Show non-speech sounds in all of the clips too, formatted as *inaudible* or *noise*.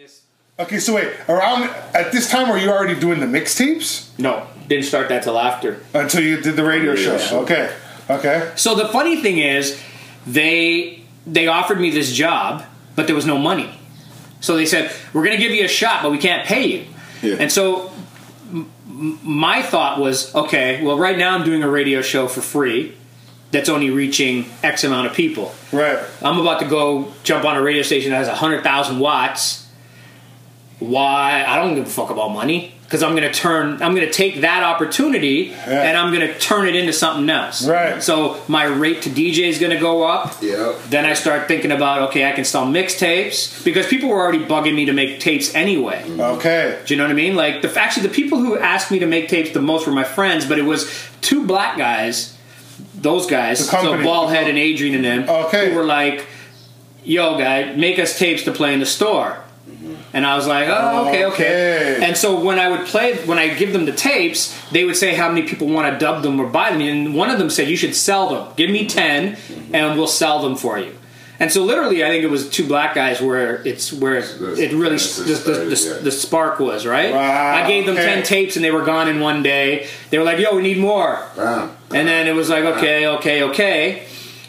just Okay, so wait, around at this time were you already doing the mixtapes no, didn't start that till after. until you did the radio, Radio show? show. Okay, okay, So the funny thing is, they they offered me this job, but there was no money. So they said, "We're going to give you a shot, but we can't pay you." Yeah. And so m- m- my thought was, okay, well, right now I'm doing a radio show for free that's only reaching X amount of people. right. I'm about to go jump on a radio station that has 100,000 watts. Why? I don't give a fuck about money because I'm going to turn, I'm going to take that opportunity and I'm going to turn it into something else. Right. So my rate to DJ is going to go up. Yeah. Then I start thinking about, okay, I can sell mixtapes because people were already bugging me to make tapes anyway. Mm-hmm. Okay. Do you know what I mean? Like the actually the people who asked me to make tapes the most were my friends, but it was two black guys, those guys, The so company. Ballhead and Adrian and them, Okay. who were like, "Yo, guy, make us tapes to play in the store." And I was like, oh, okay, okay. Okay. And so when I would play, when I give them the tapes, they would say how many people want to dub them or buy them. And one of them said, you should sell them. Give me 10 and we'll sell them for you. And so literally, I think it was two black guys where it's where it really the, the the, the, started, yeah. the spark was right. Wow, I gave them okay. ten tapes and they were gone in one day. They were like, "Yo, we need more." Wow. And then it was like, okay, okay, okay.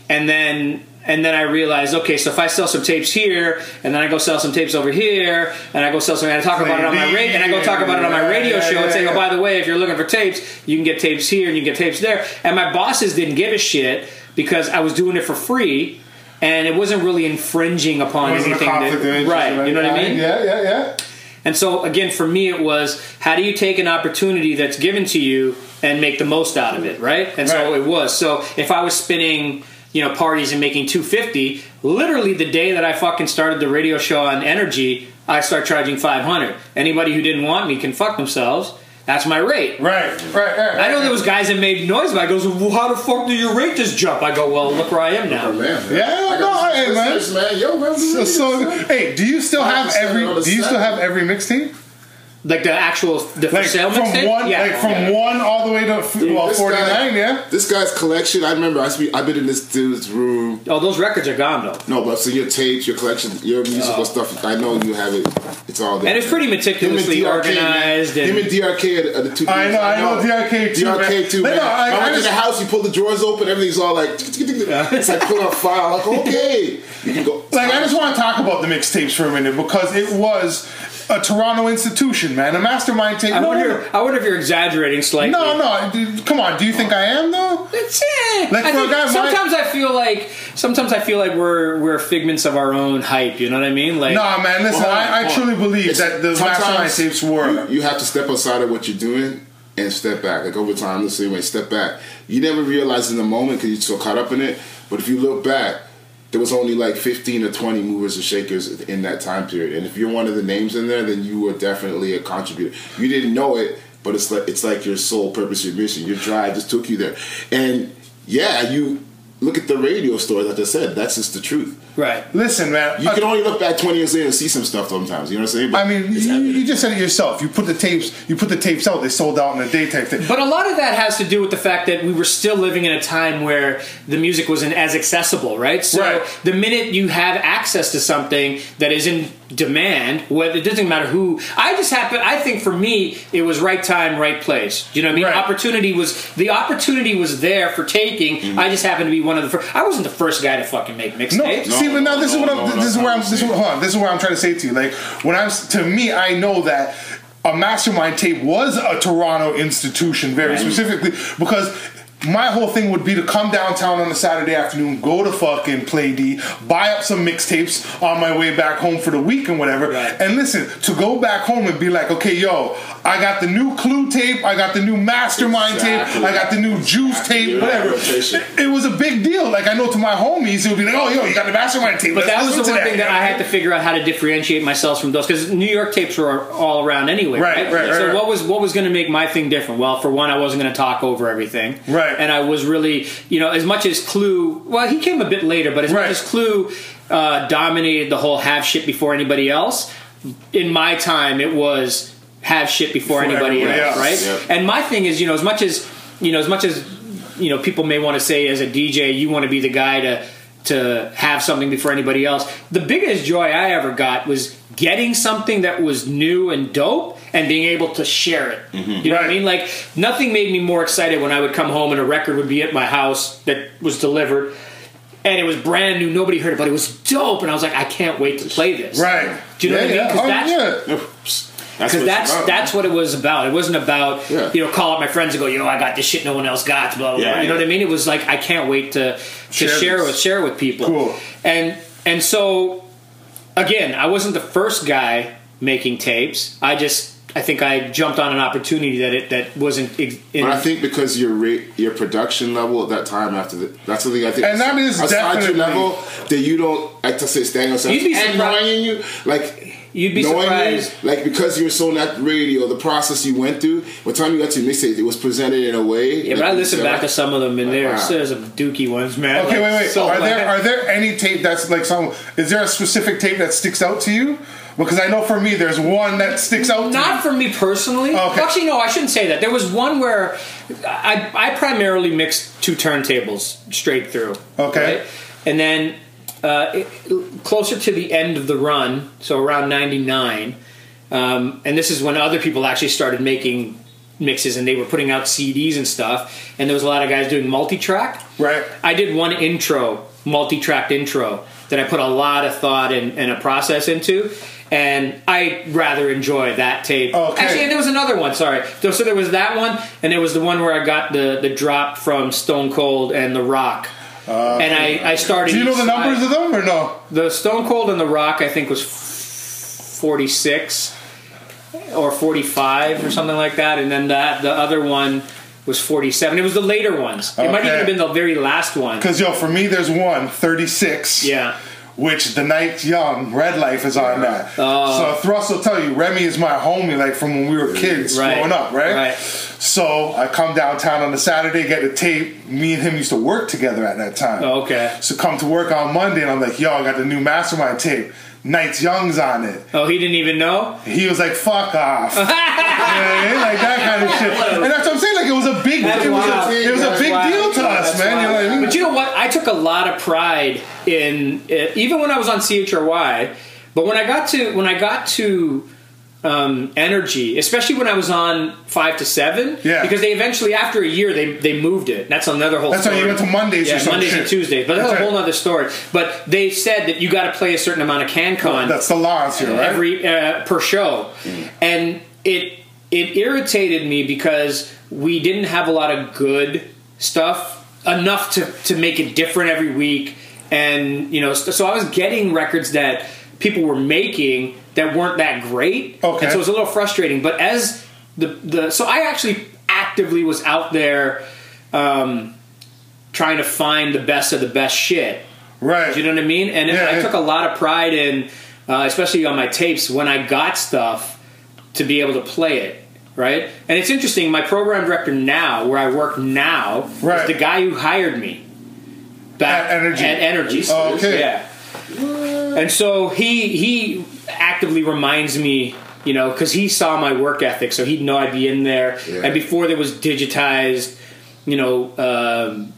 And then and then I realized, okay, so if I sell some tapes here, and then I go sell some tapes over here, and I go sell some, and I talk about it on my radio, and I go talk about it on my radio show, and say, oh, by the way, if you're looking for tapes, you can get tapes here, and you can get tapes there. And my bosses didn't give a shit because I was doing it for free, and it wasn't really infringing upon anything. That, right? You know what I mean? Yeah, yeah, yeah. And so again, for me, it was how do you take an opportunity that's given to you and make the most out of it, right? And so it was. So if I was spinning, you know, parties and making two fifty, literally the day that I fucking started the radio show on Energy, I start charging five hundred. Anybody who didn't want me can fuck themselves. That's my rate. Right, right, right. I know there was guys that made noise, but I goes, well, how the fuck do your rate just jump? I go, well, look where I am Oh, now. man. Yeah, I no, got hey, man. man. Yo, man. So, so, hey, do you still have every? Do you still have every mixtape? Like the actual the for Like sale from mixtape? one, yeah. like from yeah. one all the way to f- well forty nine. guy- Yeah. This guy's collection. I remember. I spe- I've been in this dude's room. Oh, those records are gone though. No, but so your tapes, your collection, your musical oh. stuff. I know you have it. It's all there. And it's pretty Him and meticulously DRK, organized. Man. And, Him and DRK are the two. I dudes know, I know DRK too, DRK man. too, No, man. no, I- I, I went to just- the house. You pull the drawers open. Everything's all like. *laughs* It's like pulling a file. Like okay, you can go. Like I just want to talk about the mixtapes for a minute because it was a Toronto institution, man. A mastermind tape. I no, wonder. I wonder if you're exaggerating slightly. no, no, dude, come on. Do you think I am though? It's, eh. Like, I for a think guy my- sometimes I feel like sometimes I feel like we're we're figments of our own hype. You know what I mean? Like Nah, man. Listen, Well, hold on, I, I truly believe It's- that the sometimes mastermind tapes were. You, you have to step outside of what you're doing and step back. Like over time, the same way, step back. You never realize in the moment because you're so caught up in it. But if you look back, there was only like 15 or 20 movers or shakers in that time period. And if you're one of the names in there, then you were definitely a contributor. You didn't know it, but it's like it's like your sole purpose, your mission, your drive just took you there. And yeah, you look at the radio story. Like I said, that's just the truth. Right. Listen, man. You uh, can only look back 20 years later and see some stuff sometimes. You know what I'm saying? But I mean, you, you just said it yourself. You put the tapes. You put the tapes out. They sold out in a day type thing. But a lot of that has to do with the fact that we were still living in a time where the music wasn't as accessible, right? So Right. the minute you have access to something that is in demand, whether it doesn't matter who, I just happen. I think for me, it was right time, right place. You know what I mean? Right. Opportunity was the opportunity was there for taking. Mm-hmm. I just happened to be one of the first. I wasn't the first guy to fucking make No, mixtapes. See, but now this is what I'm. this is where I'm. This is what, hold on. This is where I'm trying to say to you. Like when I'm to me, I know that a mastermind tape was a Toronto institution, very specifically because. My whole thing would be to come downtown on a Saturday afternoon, go to fucking Play De, buy up some mixtapes on my way back home for the week and whatever. Right. And listen, to go back home and be like, okay, yo, I got the new Clue tape, I got the new Mastermind Exactly. tape, I got the new Juice Exactly. tape, whatever. It, it was a big deal. Like I know to my homies, it would be like, oh, yo, you got the Mastermind tape. But Let's that was the one thing that I had to figure out how to differentiate myself from those because New York tapes were all around anyway. Right, Right, right, right, So right. what was what was going to make my thing different? Well, for one, I wasn't going to talk over everything. Right. And I was really, you know, as much as Clue. Well, he came a bit later, but as Right. much as Clue uh, dominated the whole have shit before anybody else, in my time it was have shit before, Before anybody else, else. right? Yep. And my thing is, you know, as much as you know, as much as you know, people may want to say as a DJ, you want to be the guy to to have something before anybody else. The biggest joy I ever got was getting something that was new and dope and being able to share it. You know what I mean? Like nothing made me more excited when I would come home and a record would be at my house that was delivered. And it was brand new, nobody heard it, but it was dope. And I was like, I can't wait to play this. Right. Do you know yeah, what I mean? Yeah. 'Cause Oh, that's- yeah. That's Because what that's about, that's man. what it was about. It wasn't about Yeah. you know call up my friends and go, yo, I got this shit no one else got. Blah blah. Yeah, blah. You know what I mean? It was like I can't wait to to Share share, with share with people. Cool. And and so again, I wasn't the first guy making tapes. I just I think I jumped on an opportunity that it that wasn't. ex- In, But I think because your rate, your production level at that time after the, that's something I think, And that is aside definitely- your level that you don't like to say stand yourself You'd be and surprised- you like You'd be knowing surprised. you, like because you were so on that radio, the process you went through. By the time you got to your mixtape, it was presented in a way. yeah, but I listen back to some of them, and there's Wow. there's some dookie ones, man. Okay, Like, wait, wait. so are there bad. are there any tape that's like some? Is there a specific tape that sticks out to you? Because I know for me, there's one that sticks out. to Not for me personally. Okay. Actually, no, I shouldn't say that. There was one where I, I primarily mixed two turntables straight through. Okay. And then uh, it, closer to the end of the run, so around 99, um, and this is when other people actually started making mixes and they were putting out CDs and stuff, and there was a lot of guys doing multi track. Right. I did one intro, multi-tracked intro, that I put a lot of thought and, and a process into, and I rather enjoy that tape. Oh, okay. Actually, there was another one. Sorry, so, so there was that one, and there was the one where I got the the drop from Stone Cold and The Rock. and I, I started. Do you know the numbers of them or no? The Stone Cold and The Rock, I think, was forty six or forty five or something like that, and then that the other one was forty seven. It was the later ones. It might even have been the very last one. Because yo, for me, there's one 36. Yeah. Which the night young red life is on that. Oh. Uh, so Thrust will tell you, Remy is my homie, like from when we were kids Right. growing up, right? Right. So I come downtown on a Saturday, get the tape. Me and him used to work together at that time. Oh, okay. So come to work on Monday, and I'm like, yo, I got the new Mastermind tape. Nights Young's on it. Oh, he didn't even know. He was like, "Fuck off," you know what I mean? like that kind of shit. And that's what I'm saying. Like it was a big, That's it was wild. a, it was a big wild. deal to man. You know what I mean? But you know what? I took a lot of pride in uh, even when I was on CHRY. But when I got to when I got to um, Energy, especially when I was on five to seven, Yeah. because they eventually after a year they they moved it. That's another whole. That's why story. you went to Mondays Yeah, Mondays shit. and Tuesdays, but that's, That's a whole right. other story. But they said that you got to play a certain amount of CanCon That's the laws here, right? every uh, per show, and it it irritated me because we didn't have a lot of good stuff enough to to make it different every week, and you know, so, I was getting records that people were making that weren't that great, Okay. and so it was a little frustrating. But as the the so I actually actively was out there. Um, trying to find the best of the best shit right. do you know what I mean? And Yeah, I yeah. took a lot of pride in, uh, especially on my tapes, when I got stuff to be able to play it, right? And it's interesting. My program director now, where I work now, Right. is the guy who hired me back At Energy. At Energy, Oh, okay. yeah. And so he he actively reminds me. You know, because he saw my work ethic, so he'd know I'd be in there. Yeah. And before there was digitized, you know, um,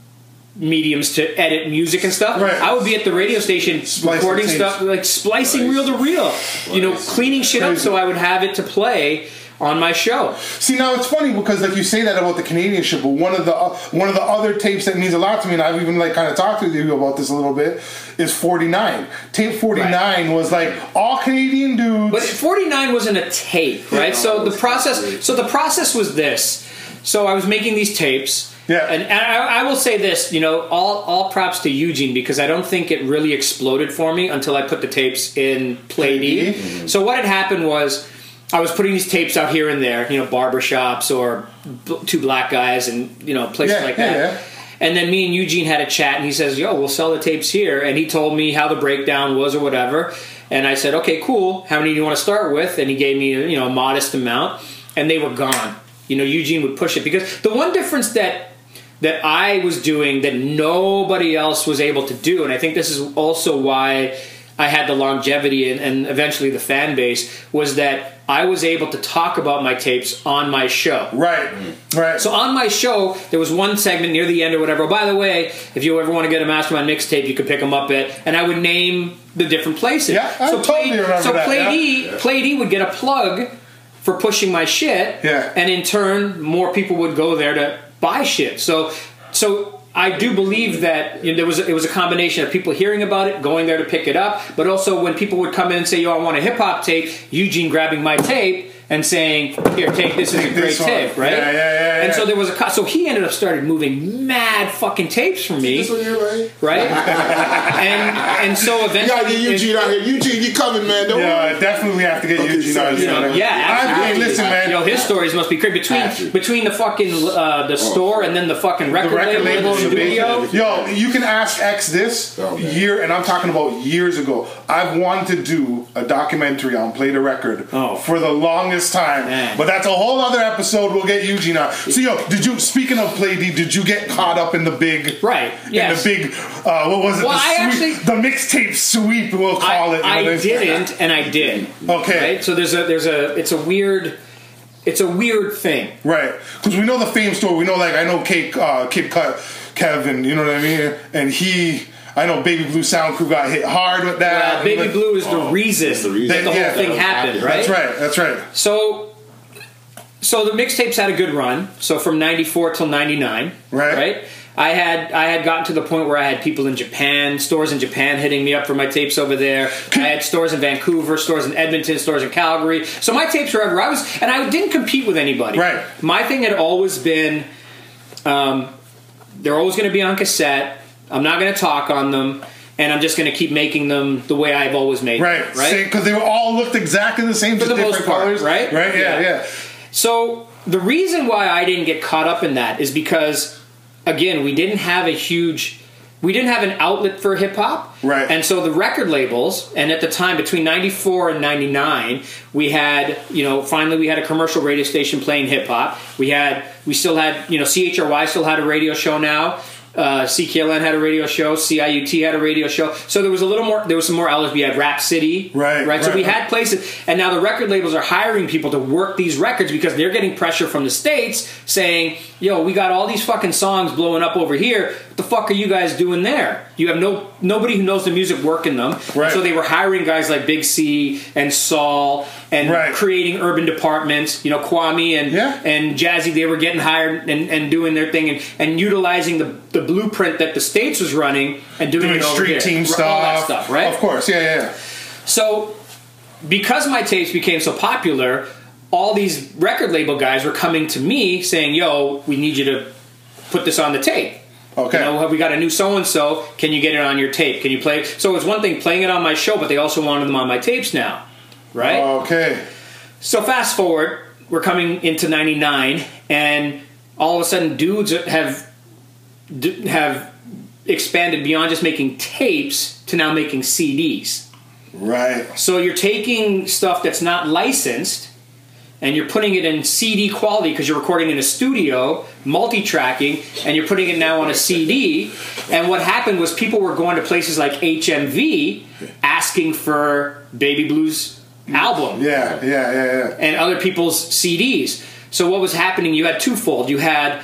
mediums to edit music and stuff. Right. I would be at the radio station Splicing recording tapes. stuff, like splicing reel to reel, you know, cleaning shit up so I would have it to play on my show. See, now it's funny because like you say that about the Canadian shit, but one of the uh, one of the other tapes that means a lot to me, and I've even like kind of talked to you about this a little bit, is 49. Tape 49 was like all Canadian dudes. But 49 wasn't a tape, right? so the process, so the process was this. So I was making these tapes. Yeah. And, and I, I will say this, you know, all all props to Eugene because I don't think it really exploded for me until I put the tapes in Play De. So what had happened was I was putting these tapes out here and there, you know, barbershops or b- two black guys and you know places Yeah, like yeah, that. yeah. And then me and Eugene had a chat, and he says, "Yo, we'll sell the tapes here." And he told me how the breakdown was or whatever. And I said, "Okay, cool. How many do you want to start with?" And he gave me, you know, a modest amount, and they were gone. You know, Eugene would push it because the one difference that that I was doing that nobody else was able to do, and I think this is also why I had the longevity and, and eventually the fan base was that I was able to talk about my tapes on my show. Right. Mm-hmm. Right. So on my show, there was one segment near the end or whatever. Oh, by the way, if you ever want to get a Mastermind mixtape, you could pick them up at, and I would name the different places. Yeah, I so totally remember so that, Play yeah. D, Play De would get a plug for pushing my shit. Yeah. And in turn, more people would go there to buy shit. So, so I do believe that you know, there was it was a combination of people hearing about it, going there to pick it up, but also when people would come in and say, "Yo, I want a hip hop tape," Eugene grabbing my tape and saying, "Here, take this. This is a great tape, right?" Yeah, yeah, yeah, And so there was a co- so he ended up started moving mad fucking tapes for me, This one here, right? right? *laughs* and and so You eventually, gotta get Eugene out here. Eugene, you coming, man? Don't yeah, worry. I definitely have to get Okay, Eugene so, on you know, one. yeah, I, hey, absolutely. listen, man. You know, his stories must be crazy between Absolutely. between the fucking uh, the store and then the fucking record, the record label, label and and the studio. big- Yo, you can ask X this Oh, man. year, and I'm talking about years ago. I've wanted to do a documentary on Play De Record Oh. for the longest time, Man. but that's a whole other episode. We'll get Eugene on. So, yo, did you? Speaking of Play De, did you get caught up in the big? Right, yes. In the big, uh, what was it? Well, the I sweep, actually- the mixtape sweep. We'll call I, it. I know, didn't, and I did. Okay. Right. So there's a there's a it's a weird it's a weird thing. Right, because we know the fame story. We know, like, I know Kid, uh, Kid Cut, Kevin. You know what I mean? And he, I know Baby Blue Sound Crew got hit hard with that. Uh, Baby But- Blue is the reason, that's the reason. that the whole Yeah. thing happened, right? That's right. That's right. So, so the mixtapes had a good run. So from '94 till '99, Right. Right. I had I had gotten to the point where I had people in Japan, stores in Japan hitting me up for my tapes over there. I had stores in Vancouver, stores in Edmonton, stores in Calgary. So my tapes were everywhere. I was, and I didn't compete with anybody. Right. My thing had always been, um, they're always going to be on cassette. I'm not going to talk on them, and I'm just going to keep making them the way I've always made Right. them. Right. Because they all looked exactly the same, For the different most part, colors. right? Right. Yeah. Yeah. Yeah. So the reason why I didn't get caught up in that is because, again, we didn't have a huge, we didn't have an outlet for hip hop, Right. And so the record labels, and at the time between '94 and '99, we had, you know, finally we had a commercial radio station playing hip hop. We had, we still had, you know, CHRY still had a radio show now. Uh, CKLN had a radio show. CIUT had a radio show. So there was a little more. There was some more outlets. We had Rap City, Right, Right. So we right. had places, and now the record labels are hiring people to work these records because they're getting pressure from the states saying, "Yo, we got all these fucking songs blowing up over here. What the fuck are you guys doing there? You have no nobody who knows the music working them." Right. So they were hiring guys like Big C and Saul and Right. creating urban departments. You know, Kwame and Yeah. and Jazzy. They were getting hired and, and doing their thing and, and utilizing the the blueprint that the states was running and doing, Doing it over street team All stuff. that stuff, right? Of course. Yeah. Yeah. yeah. So, because my tapes became so popular, all these record label guys were coming to me saying, "Yo, we need you to put this on the tape." Okay. You know, we got a new so and so. Can you get it on your tape? Can you play? So it's one thing playing it on my show, but they also wanted them on my tapes now, right? Okay. So fast forward, we're coming into '99, and all of a sudden, dudes have have expanded beyond just making tapes to now making CDs. Right. So you're taking stuff that's not licensed and you're putting it in CD quality because you're recording in a studio, multi-tracking, and you're putting it now on a CD. And what happened was people were going to places like HMV asking for Baby Blues album Yeah. Yeah. Yeah. Yeah. and other people's CDs. So what was happening? You had twofold. You had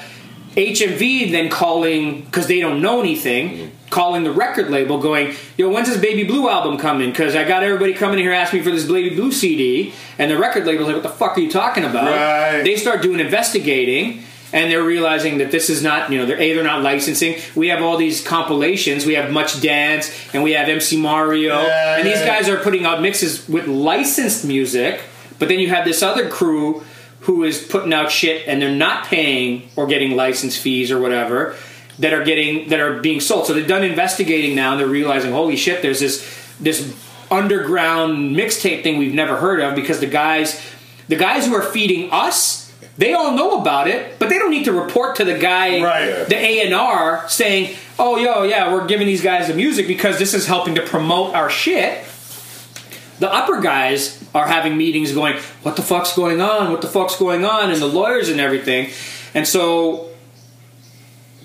HMV then calling because they don't know anything, mm-hmm. calling the record label, going, "Yo, when's this Baby Blue album coming? Because I got everybody coming here asking me for this Baby Blue CD." And the record label's like, "What the fuck are you talking about?" Right. They start doing investigating. And they're realizing that this is not, you know, they're a they're not licensing. We have all these compilations. We have Much Dance, and we have MC Mario, Yeah, and these yeah, guys are putting out mixes with licensed music, but then you have this other crew who is putting out shit and they're not paying or getting license fees or whatever that are getting that are being sold. So they're done investigating now and they're realizing, holy shit, there's this this underground mixtape thing we've never heard of because the guys the guys who are feeding us they all know about it, but they don't need to report to the guy, Right. the A and R, saying, "Oh, yo, yeah, we're giving these guys the music because this is helping to promote our shit." the upper guys are having meetings going, what the fuck's going on? What the fuck's going on? And the lawyers and everything. And so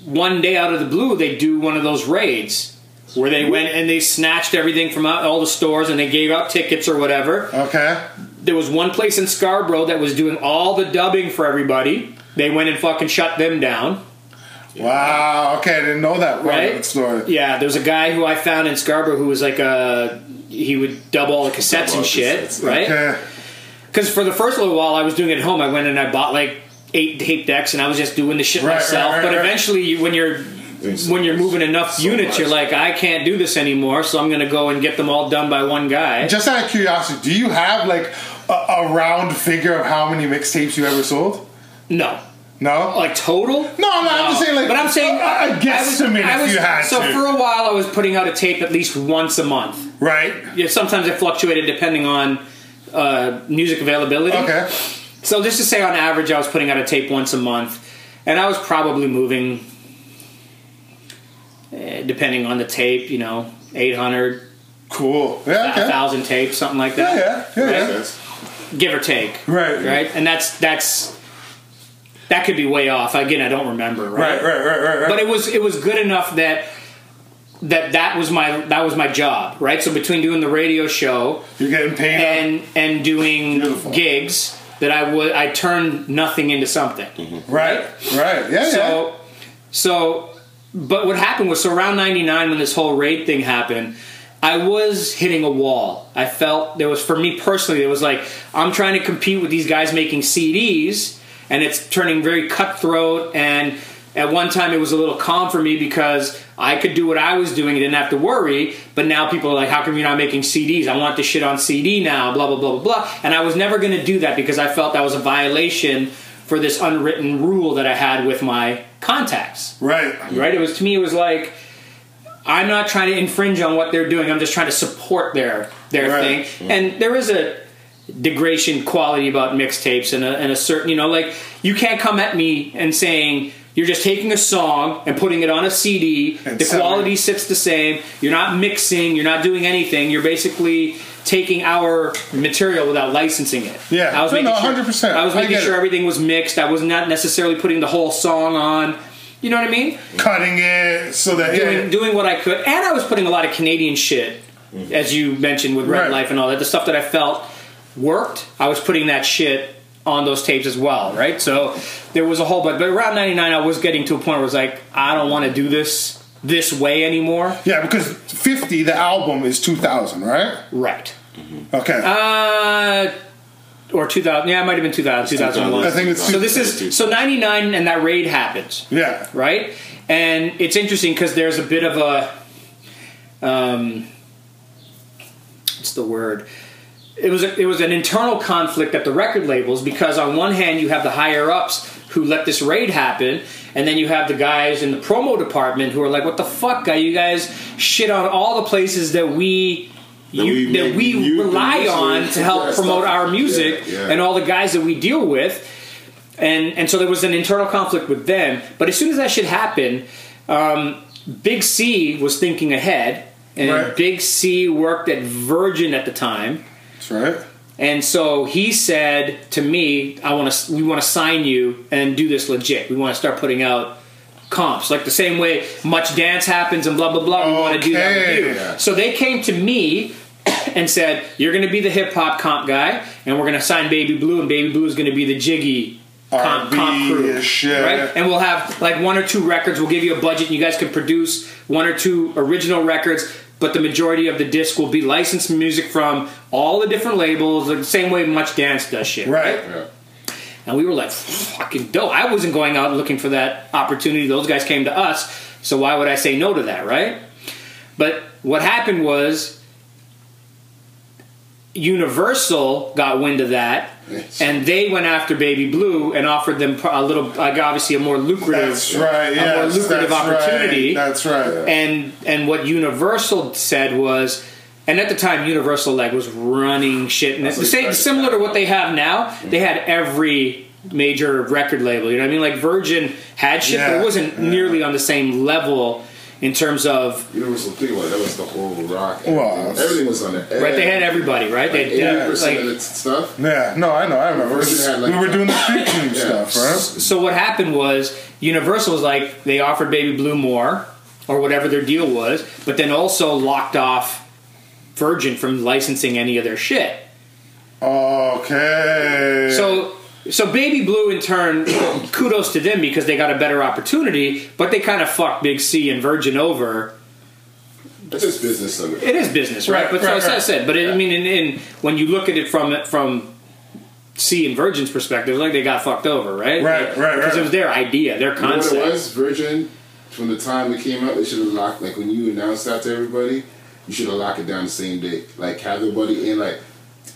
one day out of the blue, they do one of those raids. where they went and they snatched everything from all the stores and they gave out tickets or whatever. Okay. There was one place in Scarborough that was doing all the dubbing for everybody. They went and fucking shut them down. Wow. Okay, I didn't know that Right? story. Yeah, there's a guy who I found in Scarborough who was like a he would dub all the cassettes all and shit, cassettes, right? Okay. Because for the first little while I was doing it at home, I went and I bought like eight tape decks and I was just doing the shit Right, myself. right, right, but eventually, you, when you're when you're moving enough So units, much. you're like, I can't do this anymore, so I'm gonna go and get them all done by one guy. Just out of curiosity, do you have like a, a round figure of how many mixtapes you ever sold? no, No. like total. no, no, I'm just saying like. But I'm saying a, a I was- guesstimate I if was- you had so to. for a while, I was putting out a tape at least once a month. right. Yeah, sometimes it fluctuated depending on uh, music availability. Okay. So just to say, on average, I was putting out a tape once a month, and I was probably moving, eh, depending on the tape, you know, 800, Cool. Yeah. Okay. 1,000 tapes, something like that. Yeah. Yeah. yeah. Yes. Give or take. Right. Right? And that's, that's, that could be way off. Again, I don't remember, Right. Right. Right. Right. Right. but it was it was good enough that that that was my that was my job right so between doing the radio show You're getting paid. and and doing Beautiful. gigs that I would I turned nothing into something mm-hmm. right. Right. Yeah. yeah. so so but what happened was so around 99 when this whole raid thing happened I was hitting a wall. I felt there was for me personally it was like I'm trying to compete with these guys making CDs and it's turning very cutthroat and at one time it was a little calm for me because I could do what I was doing and didn't have to worry. But now people are like, how come you're not making CDs? I want this shit on CD now, blah, blah, blah, blah, blah. And I was never going to do that because I felt that was a violation for this unwritten rule that I had with my contacts Right. right? It was to me, it was like I'm not trying to infringe on what they're doing. I'm just trying to support their their Right. thing. And there is a degradation quality about mixtapes and a, and a certain, you know, like you can't come at me and saying you're just taking a song and putting it on a CD. And the quality it. sits the same. You're not mixing. You're not doing anything. You're basically taking our material without licensing it. Yeah. I was No, making no, sure, 100%. I was making get sure it. everything was mixed. I was not necessarily putting the whole song on. You know what I mean? Cutting it so that doing, yeah. doing what I could, and I was putting a lot of Canadian shit, as you mentioned with Red Right. Life and all that. The stuff that I felt worked, I was putting that shit on those tapes as well, right? So there was a whole, bunch. but around '99, I was getting to a point where it was like, I don't want to do this this way anymore. Yeah, because 50, the album is 2000, right? Right. Okay. Uh, or 2000. Yeah, it might have been 2000, 2001. I think it's so. This is so '99, and that raid happens. yeah. right? And it's interesting because there's a bit of a, um, what's the word? It was a, it was an internal conflict at the record labels because on one hand you have the higher ups who let this raid happen, and then you have the guys in the promo department who are like, "What the fuck, guy? You guys shit on all the places that we." That you, we that we you- rely on to help yeah, promote stuff. our music Yeah, yeah. and all the guys that we deal with and and so there was an internal conflict with them. But as soon as that shit happened, um, Big C was thinking ahead, and Right. Big C worked at Virgin at the time, That's right. and so he said to me, "I want to, we want to sign you and do this legit. We want to start putting out." Comps like the same way much dance happens and blah blah blah. We want to do that with you. So they came to me *coughs* and said, "You're going to be the hip hop comp guy, and we're going to sign Baby Blue, and Baby Blue is going to be the jiggy comp, comp crew, and shit. right? And we'll have like one or two records. We'll give you a budget, and you guys can produce one or two original records. But the majority of the disc will be licensed music from all the different labels, the same way Much Dance does shit, Right. Yeah. and we were like, fucking dope. I wasn't going out looking for that opportunity. Those guys came to us. So why would I say no to that, right? But what happened was Universal got wind of that. Yes. And they went after Baby Blue and offered them a little, like obviously a more lucrative, That's right. a more lucrative opportunity. That's right. And and what Universal said was, and at the time Universal like was running shit, and it's the same similar to what they have now. They had every major record label. You know what I mean? Like Virgin had shit, but it wasn't yeah. nearly on the same level in terms of Universal think about that was the whole rock. Well, everything was on there. right. They had everybody right. They Eighty had percent like of its stuff. Yeah. No, I know. I remember. Had, like, we were doing the street *coughs* team Yeah. stuff, right? so what happened was Universal was like they offered Baby Blue more, or whatever their deal was, but then also locked off Virgin from licensing any of their shit. Okay. So so Baby Blue in turn, kudos to them because they got a better opportunity, but they kind of fucked Big C and Virgin over. It's just business of it. It is business, right? Right, but right, so right. I said, but it, I mean, in, in when you look at it from from C and Virgin's perspective, like they got fucked over, right? Right, Like, right, Because right. it was their idea, their You know what concept. it was? Virgin, from the time it came out, they should have locked, like when you announced that to everybody, you should have locked it down the same day. Like, have everybody in, like,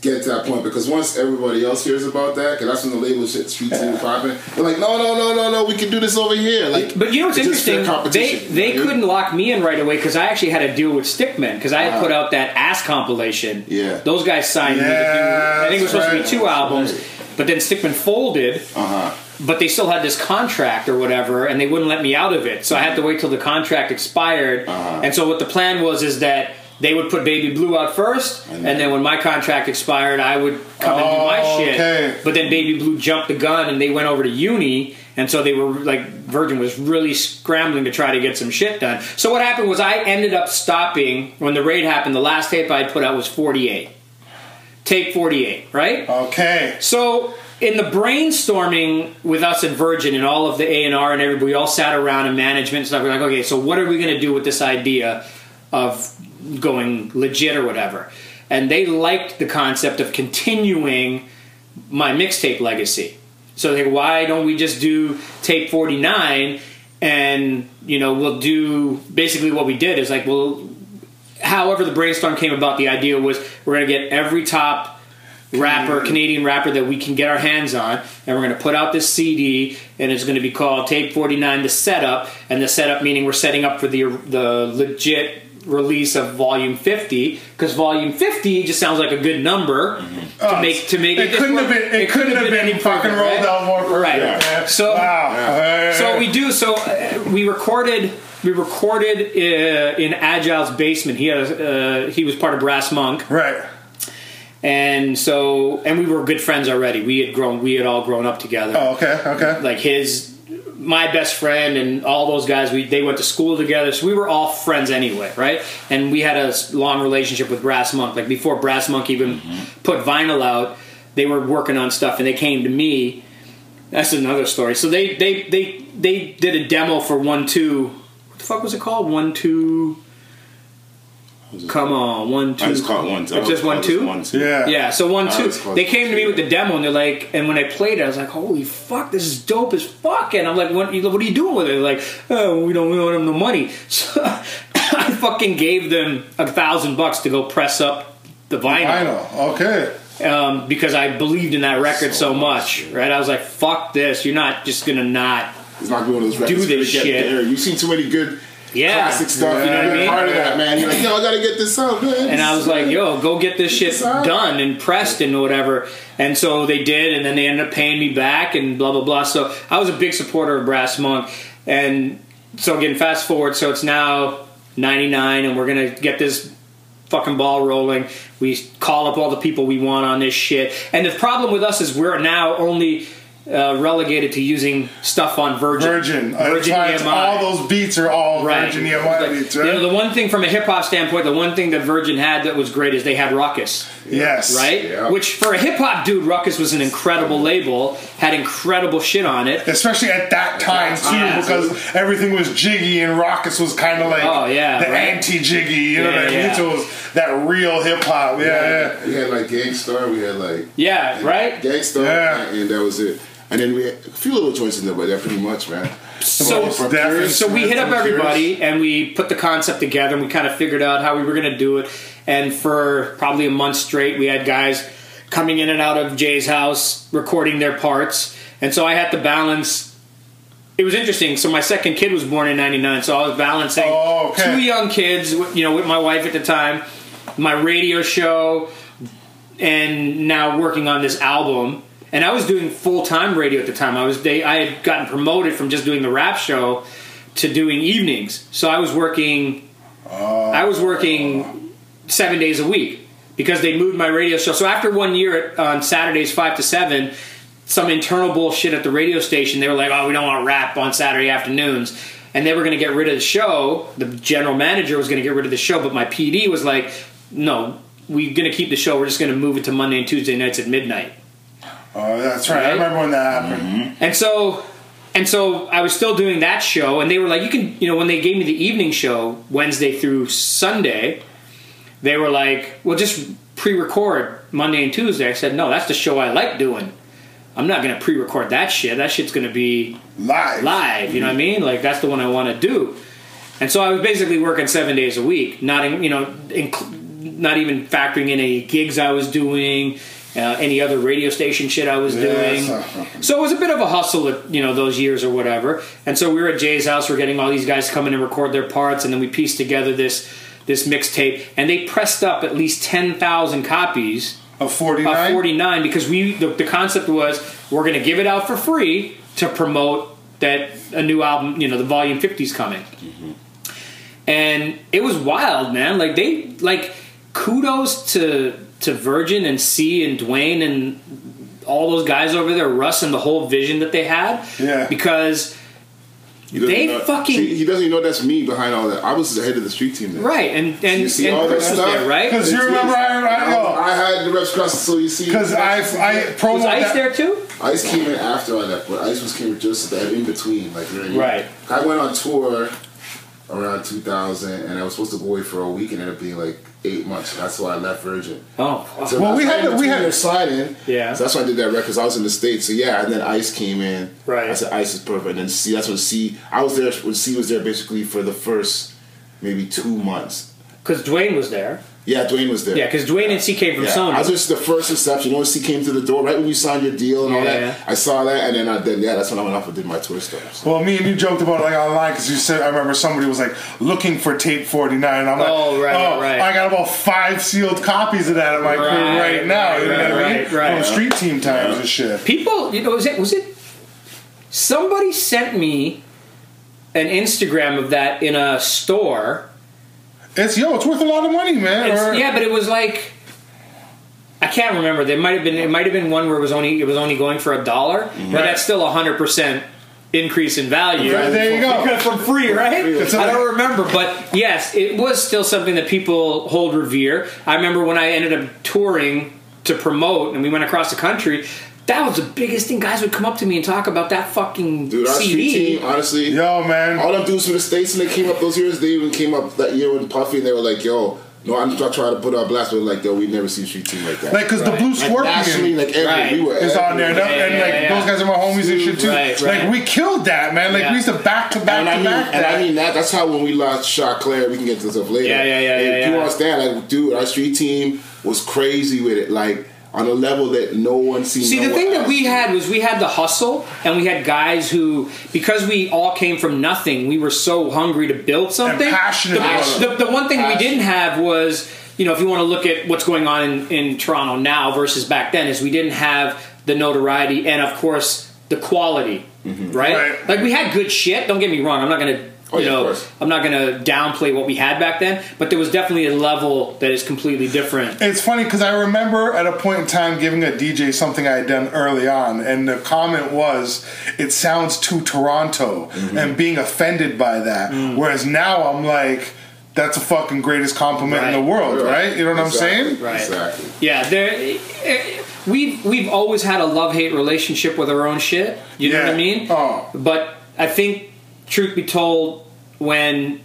get to that point. Because once everybody else hears about that, because that's when the label shit, Street Team popping, they're like, no, no, no, no, no, we can do this over here. Like, But you know what's interesting? They they know? couldn't lock me in right away because I actually had a deal with Stickman because I had Uh-huh. put out that ass compilation. Yeah. those guys signed me. Yeah, I think it was supposed to be two albums, right. but then Stickman folded. Uh huh. but they still had this contract or whatever, and they wouldn't let me out of it. So I had to wait till the contract expired. Uh-huh. And so what the plan was is that they would put Baby Blue out first, and then when my contract expired, I would come and do my Oh, shit. okay. But then Baby Blue jumped the gun, and they went over to Uni, and so they were like Virgin was really scrambling to try to get some shit done. So what happened was I ended up stopping when the raid happened. The last tape I put out was 48. Tape 48, right? Okay. So in the brainstorming with us at Virgin and all of the A and R and everybody, we all sat around and management and stuff. We're like, okay, so what are we going to do with this idea of going legit or whatever? And they liked the concept of continuing my mixtape legacy. So they why don't we just do tape 49 and you know we'll do basically what we did is like well however the brainstorm came about the idea was we're going to get every top rapper mm. canadian rapper that we can get our hands on and we're going to put out this cd and it's going to be called tape 49 the setup and the setup meaning we're setting up for the the legit release of volume 50 because volume 50 just sounds like a good number to make to make It it, couldn't have been. It, couldn't have been, any fucking rolled right? out more. Right. Yeah. So- wow. Uh, so we do. So uh, we recorded. We recorded uh, in Agile's basement. He had. A, uh, he was part of Brassmunk, right. and so and we were good friends already. We had grown. We had all grown up together. Oh, okay. Okay. Like his, my best friend, and all those guys. We they went to school together, so we were all friends anyway, right? And we had a long relationship with Brassmunk. Like before Brassmunk even mm-hmm. put vinyl out, they were working on stuff, and they came to me. That's another story. So they they they they did a demo for one two. What the fuck was it called? One two. Come on, one two. I just caught one. It's just one two. One two. Yeah. Yeah, so one two. They came to me with the demo, and they're like, and when I played it, I was like, "Holy fuck, this is dope as fuck!" And I'm like, "What? What are you doing with it?" They're like, "Oh, we don't, we don't have no money." *laughs* So I fucking gave them a thousand bucks to go press up the I vinyl. Okay. um, because I believed in that record so, So much. much, Right? I was like, "Fuck this! You're not just gonna not." It's not one of those this gonna get shit. there. You've seen too many good Yeah. classic stuff. You know what I mean? part of that, man. You're like, yo, I gotta get this out, man. And I was like, yo, go get this shit done and pressed and whatever. And so they did, and then they ended up paying me back and blah, blah, blah. So I was a big supporter of Brassmunk. And so again, fast forward, so it's now 99, and we're to get this fucking ball rolling. We call up all the people we want on this shit. And the problem with us is we're now only. Uh, relegated to using stuff on Virgin. Virgin. Virgin it's- EMI. all those beats are all Right. Virgin EMI Like, beats, You know, the one thing from a hip hop standpoint, the one thing that Virgin had that was great is they had Rawkus, yes. right? Yeah. Which for a hip hop dude, Rawkus was an incredible label, had incredible shit on it. Especially at that time too, time, because everything was jiggy and Rawkus was kind of like Oh, yeah, the right. anti-jiggy. You know Yeah, what I mean? So it was that real hip hop. Yeah, yeah. We had like Gang Starr, we had like Yeah, right. Gang Starr, Yeah. and that was it. And then we had a few little joints in there, but that pretty much, man. So, so we hit up everybody and we put the concept together and we kind of figured out how we were going to do it. And for probably a month straight, we had guys coming in and out of Jay's house recording their parts. And so I had to balance. It was interesting. So my second kid was born in '99, so I was balancing Oh, okay. two young kids, you know, with my wife at the time, my radio show, and now working on this album. And I was doing full time radio at the time. I was I had gotten promoted from just doing the rap show to doing evenings. So I was working. I was working seven days a week because they moved my radio show. So after one year on Saturdays five to seven, some internal bullshit at the radio station. They were like, "Oh, we don't want rap on Saturday afternoons." and they were going to get rid of the show. The general manager was going to get rid of the show, but my PD was like, "No, we're going to keep the show. We're just going to move it to Monday and Tuesday nights at midnight." Oh, that's right. I remember when that mm-hmm. happened. And so and so I was still doing that show and they were like you can you know when they gave me the evening show Wednesday through Sunday they were like well just pre-record Monday and Tuesday. I said no that's the show I like doing. I'm not going to pre-record that shit. That shit's going to be Live. live you know what I mean? Like that's the one I want to do. And so I was basically working 7 days a week not in, you know inc- not even factoring in any gigs I was doing uh, any other radio station shit I was doing so- so it was a bit of a hustle, at, you know, those years or whatever. And so we were at Jay's house. We're getting all these guys to come in and record their parts, and then we pieced together this this mixtape. And they pressed up at least ten thousand copies Of 49? of forty nine because we the, the concept was we're going to give it out for free to promote that a new album, you know, the Volume 50's coming. And it was wild, man. Like they like kudos to to Virgin and C and Dwayne and all those guys over there, Russ and the whole vision that they had. Yeah. Because They know- fucking- See, he doesn't even know that's me behind all that. I was the head of the street team then. right, and and, You see and all that Chris was stuff? there, right? Because you remember, I, I, yo, oh. I had the reps cross, so you see. because I, I promo Was Ice that. there too? Ice came in after I left, but Ice was came just that in between, like you know what I mean? Right. I went on tour around 2000, and I was supposed to go away for a week, and it ended up being like eight months. That's why I left Virgin. Oh. So Well, we had to- we had- between their sliding. Yeah. So that's why I did that record because I was in the states. So yeah, and then Ice came in. Right. I said Ice is perfect, and then C. That's when C. I was there when C was there basically for the first maybe two months. because Dwayne was there. Yeah, Dwayne was there. Yeah, because Dwayne and C came from Yeah, Sony. I was just the first reception. Once he came to the door, right when you signed your deal and all Yeah, that, yeah. I saw that, and then I then yeah, that's when I went off and did my tour stuff. So. Well, me and you joked about it like online because you said I remember somebody was like looking for tape 49. And I'm like, Oh, right, oh, right. I got about five sealed copies of that at my crib Right, right now. you know right, what I mean? right, right. From street team times and shit. People, you know, was it was it? Somebody sent me an Instagram of that in a store. It's yo, it's worth a lot of money, man. Or- yeah, but it was like I can't remember. There might have been it might have been one where it was only it was only going for a dollar, but that's still a hundred percent increase in value. Right, there you go. *laughs* Because from free, right? I don't remember, but yes, it was still something that people hold revere. I remember when I ended up touring to promote, and we went across the country. That was the biggest thing. Guys would come up to me and talk about that fucking Dude, our CD. street team, honestly, Yo, man. all them dudes from the states, and they came up those years. They even came up that year with Puffy, and they were like, "Yo, no, I'm not trying to put our blast, but like, yo, we never seen street team like that." Like, because the Right. Blue Like, Scorpion. nationally, like every, Right. we were is on there, and, and, yeah, like yeah. those guys are my homies and shit too. Right, Like we killed that, man. Like Yeah. we used to back to back And I to mean, back. and that. I mean that. That's how when we lost Choclair, we can get to stuff later. Yeah, yeah, yeah, And yeah, People yeah. understand, like, dude, our street team was crazy with it, like on a level that no one seen. See, the thing that we do. had was we had the hustle, and we had guys who, because we all came from nothing, we were so hungry to build something. passionate The, about it. the, the one thing we didn't have was, you know, if you want to look at what's going on in, in Toronto now versus back then, is we didn't have the notoriety and, of course, the quality, mm-hmm. right? Right. Like we had good shit. Don't get me wrong. I'm not going to. Oh, you yeah, know. I'm not going to downplay what we had back then, but there was definitely a level that is completely different. It's funny because I remember at a point in time giving a DJ something I had done early on, and the comment was, "It sounds too Toronto," Mm-hmm. and being offended by that. Mm. Whereas now I'm like, "That's a fucking greatest compliment in the world, right? You know what Exactly, I'm saying?" Right. Exactly. Yeah, there. eh, We've we've always had a love hate relationship with our own shit. You know Yeah. what I mean? Oh. But I think, truth be told, when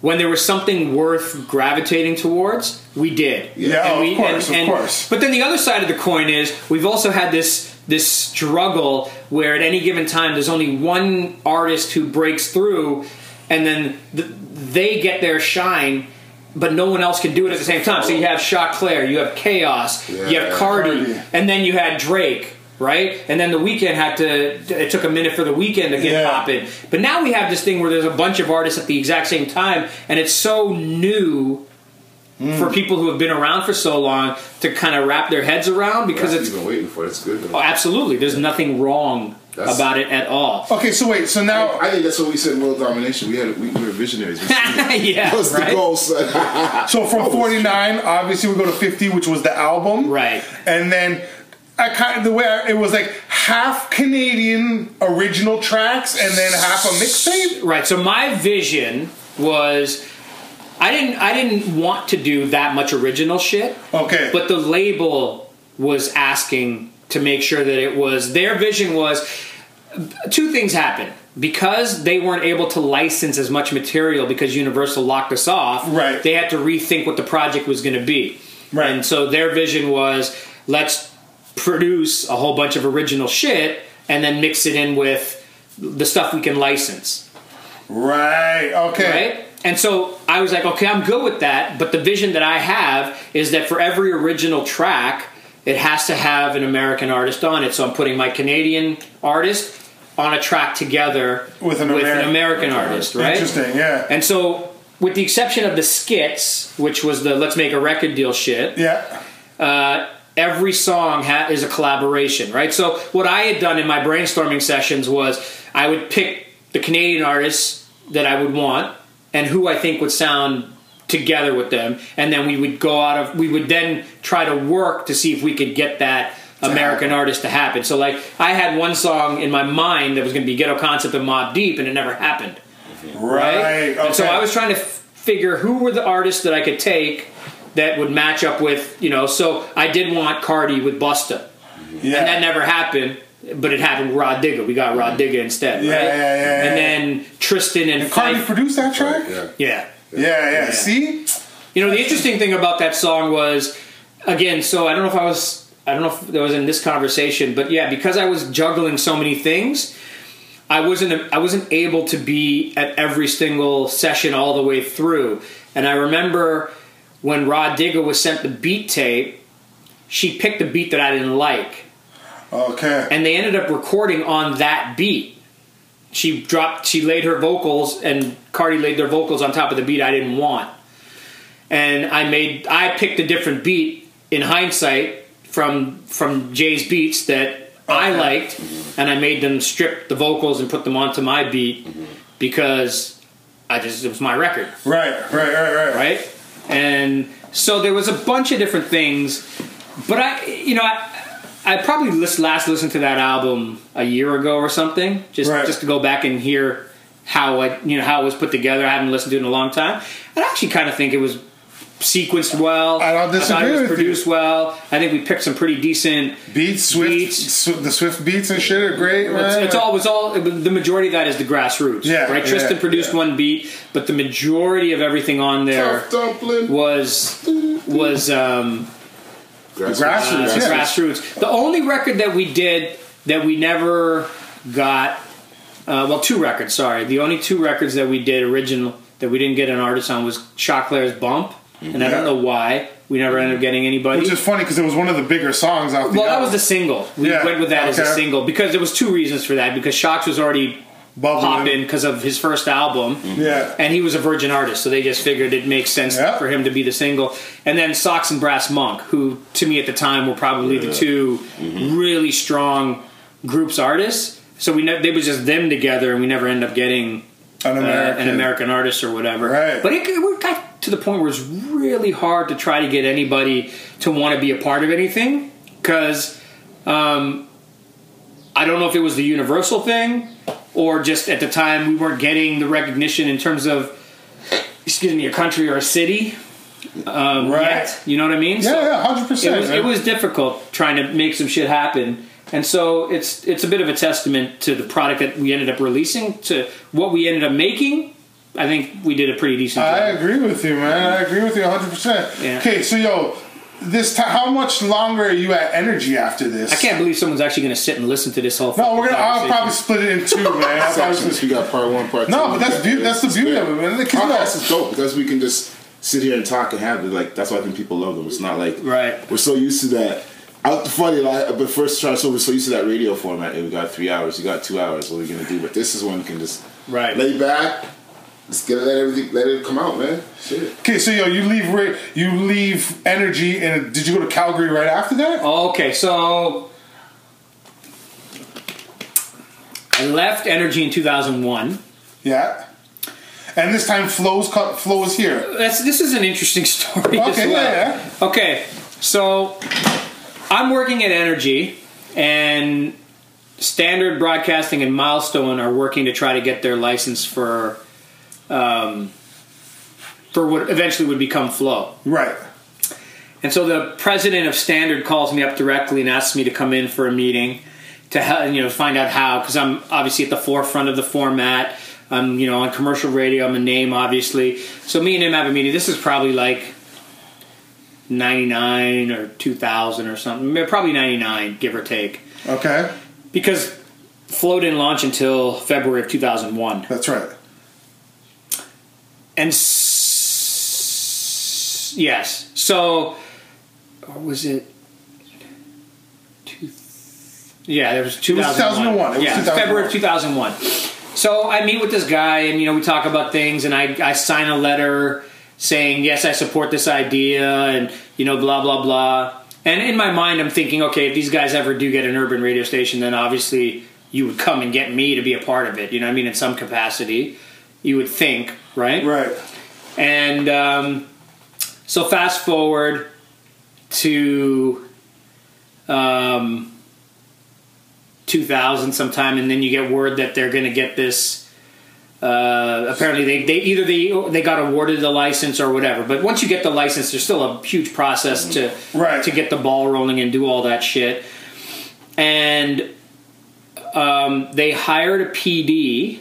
when there was something worth gravitating towards, we did. Yeah, And of we- course, of course. But then the other side of the coin is we've also had this this struggle where at any given time there's only one artist who breaks through, and then th- they get their shine. But no one else can do it at the same time. So you have Choclair, you have Chaos, you have Yeah. Cardi, Cardi. and then you had Drake, right? And then the Weeknd had to. It took a minute for the Weeknd to get Yeah. popping. But now we have this thing where there's a bunch of artists at the exact same time, and it's so new hmm. for people who have been around for so long to kind of wrap their heads around because That's it's been waiting for it. It's good. oh, absolutely there's nothing wrong That's- about it at all. Okay, so wait, so now I think that's what we said in world domination. We had we, we were visionaries. We *laughs* yeah, That was the right. goal, son. So from *laughs* 49, obviously we go to 50, which was the album. Right. And then I kind of the way I, it was like half Canadian original tracks and then half a mixtape. Right. So my vision was I didn't I didn't want to do that much original shit. Okay. But the label was asking to make sure that it was their vision was two things happened. Because they weren't able to license as much material because Universal locked us off, Right. they had to rethink what the project was going to be. Right. And so their vision was let's produce a whole bunch of original shit and then mix it in with the stuff we can license right. Okay. right? And so I was like, okay, I'm good with that. But the vision that I have is that for every original track, it has to have an American artist on it. So I'm putting my Canadian artist on a track together With an Ameri- American artist, right? Interesting. Yeah. And so, with the exception of the skits, which was the let's make a record deal shit, yeah. uh, every song ha- is a collaboration, right? So what I had done in my brainstorming sessions was I would pick the Canadian artists that I would want and who I think would sound together with them, and then we would go out of we would then try to work to see if we could get that American artist to happen. So like I had one song in my mind that was going to be Ghetto Concept and Mobb Deep, and it never happened Right. And so. I was trying to f- figure who were the artists that I could take that would match up with, you know. So I did want Cardi with Busta, Yeah. and that never happened. But it happened with Rah Digga. We got Rah mm-hmm. Digga instead, Yeah, right? yeah, yeah, yeah. And then Tristan and, Cardi Fife. produced that track. Oh, yeah. Yeah. Yeah, yeah. See. You know, the interesting thing about that song was, again, so I don't know if I was, I don't know if that was in this conversation, but yeah, because I was juggling so many things, I wasn't, I wasn't able to be at every single session all the way through. And I remember when Rah Digga was sent the beat tape, she picked a beat that I didn't like, Okay. and they ended up recording on that beat. She dropped, she laid her vocals, and Cardi laid their vocals on top of the beat I didn't want. And I made, I picked a different beat in hindsight from from Jay's beats that I liked, and I made them strip the vocals and put them onto my beat mm-hmm. because I just it was my record right. Right. Right. Right. right? And so there was a bunch of different things, but I, you know, I, I probably last listened to that album a year ago or something, just Right. just to go back and hear how I, you know, how it was put together. I haven't listened to it in a long time, and I actually kind of think it was sequenced well. I don't thought disagree it was with you. produced well. I think we picked some pretty decent Beats, Swift, Beats. Sw- the Swift beats and shit are great, it's, man. it's all. It's all. The majority of that is the grassroots. Yeah, right. yeah, Tristan produced yeah. one beat, but the majority of everything on there was was um, Grassroots. Grassroots, uh, yeah. grassroots. The only record that we did that we never got, uh, well, two records. Sorry, the only two records that we did original that we didn't get an artist on was Choclair's Bump, and I don't know why we never ended up getting anybody. Which is funny because it was one of the bigger songs out the well, that was the single. We Yeah, went with that as a okay. single because there was two reasons for that. Because Shocks was already Bubbling. popping because of his first album. Yeah. And he was a virgin artist, so they just figured it makes sense Yeah. for him to be the single. And then Socks and Brassmunk, who to me at the time were probably the two really strong groups artists. So we ne- they was just them together, and we never end up getting An uh, American. an American artist or whatever. Right. But it, it got to the point where it's really hard to try to get anybody to want to be a part of anything because um, I don't know if it was the universal thing or just at the time we weren't getting the recognition in terms of excuse me a country or a city um, Right. yet. You know what I mean? Yeah, yeah, hundred it percent. was it was difficult trying to make some shit happen. And so it's it's a bit of a testament to the product that we ended up releasing, to what we ended up making. I think we did a pretty decent job. I agree with you, man. I agree with you hundred percent. Yeah. Okay, so yo, this time, how much longer are you at Energy after this? I can't believe someone's actually going to sit and listen to this whole. Thing. No, we're gonna. I'll probably split it in two, man. I'll *laughs* probably split- We got part one, part two. No, but that's beau- that's the beauty good. of it, man. Because, you know- Podcasts is dope because we can just sit here and talk and have it. Like that's why I think people love them. It's not like Right. We're so used to that. I, funny, like, but first try so we're so used to that radio format. Hey, we got three hours. You got two hours. What are we gonna do? But this is when you can just Right. lay back. Just get it, let everything, let it come out, man. Shit. Okay, so yo, you leave Ra- you leave Energy, and did you go to Calgary right after that? Okay, so I left Energy in 2001. Yeah. And this time, flows cut. Flo is here. That's this is an interesting *laughs* story as Okay, well. yeah, Okay, so I'm working at Energy, and Standard Broadcasting and Milestone are working to try to get their license for, um, for what eventually would become Flow. Right. And so the president of Standard calls me up directly and asks me to come in for a meeting to help, you know find out how because I'm obviously at the forefront of the format. I'm you know on commercial radio. I'm a name obviously. So me and him have a meeting. This is probably like 99 or 2000 or something. Probably 99, give or take. Okay. Because Flow didn't launch until February of 2001. That's right. And s- yes, so or was it? Two, yeah, there was 2001. 2001. It was yeah, 2001. February of 2001. So I meet with this guy, and you know we talk about things, and I I sign a letter saying yes, I support this idea, and you know blah blah blah. And in my mind, I'm thinking, okay, if these guys ever do get an urban radio station, then obviously you would come and get me to be a part of it. You know, what I mean, in some capacity, you would think, right? Right. And um, so fast forward to um, 2000 sometime, and then you get word that they're going to get this. Uh, apparently, they, they either they they got awarded the license or whatever. But once you get the license, there's still a huge process to Right. to get the ball rolling and do all that shit. And um, they hired a PD,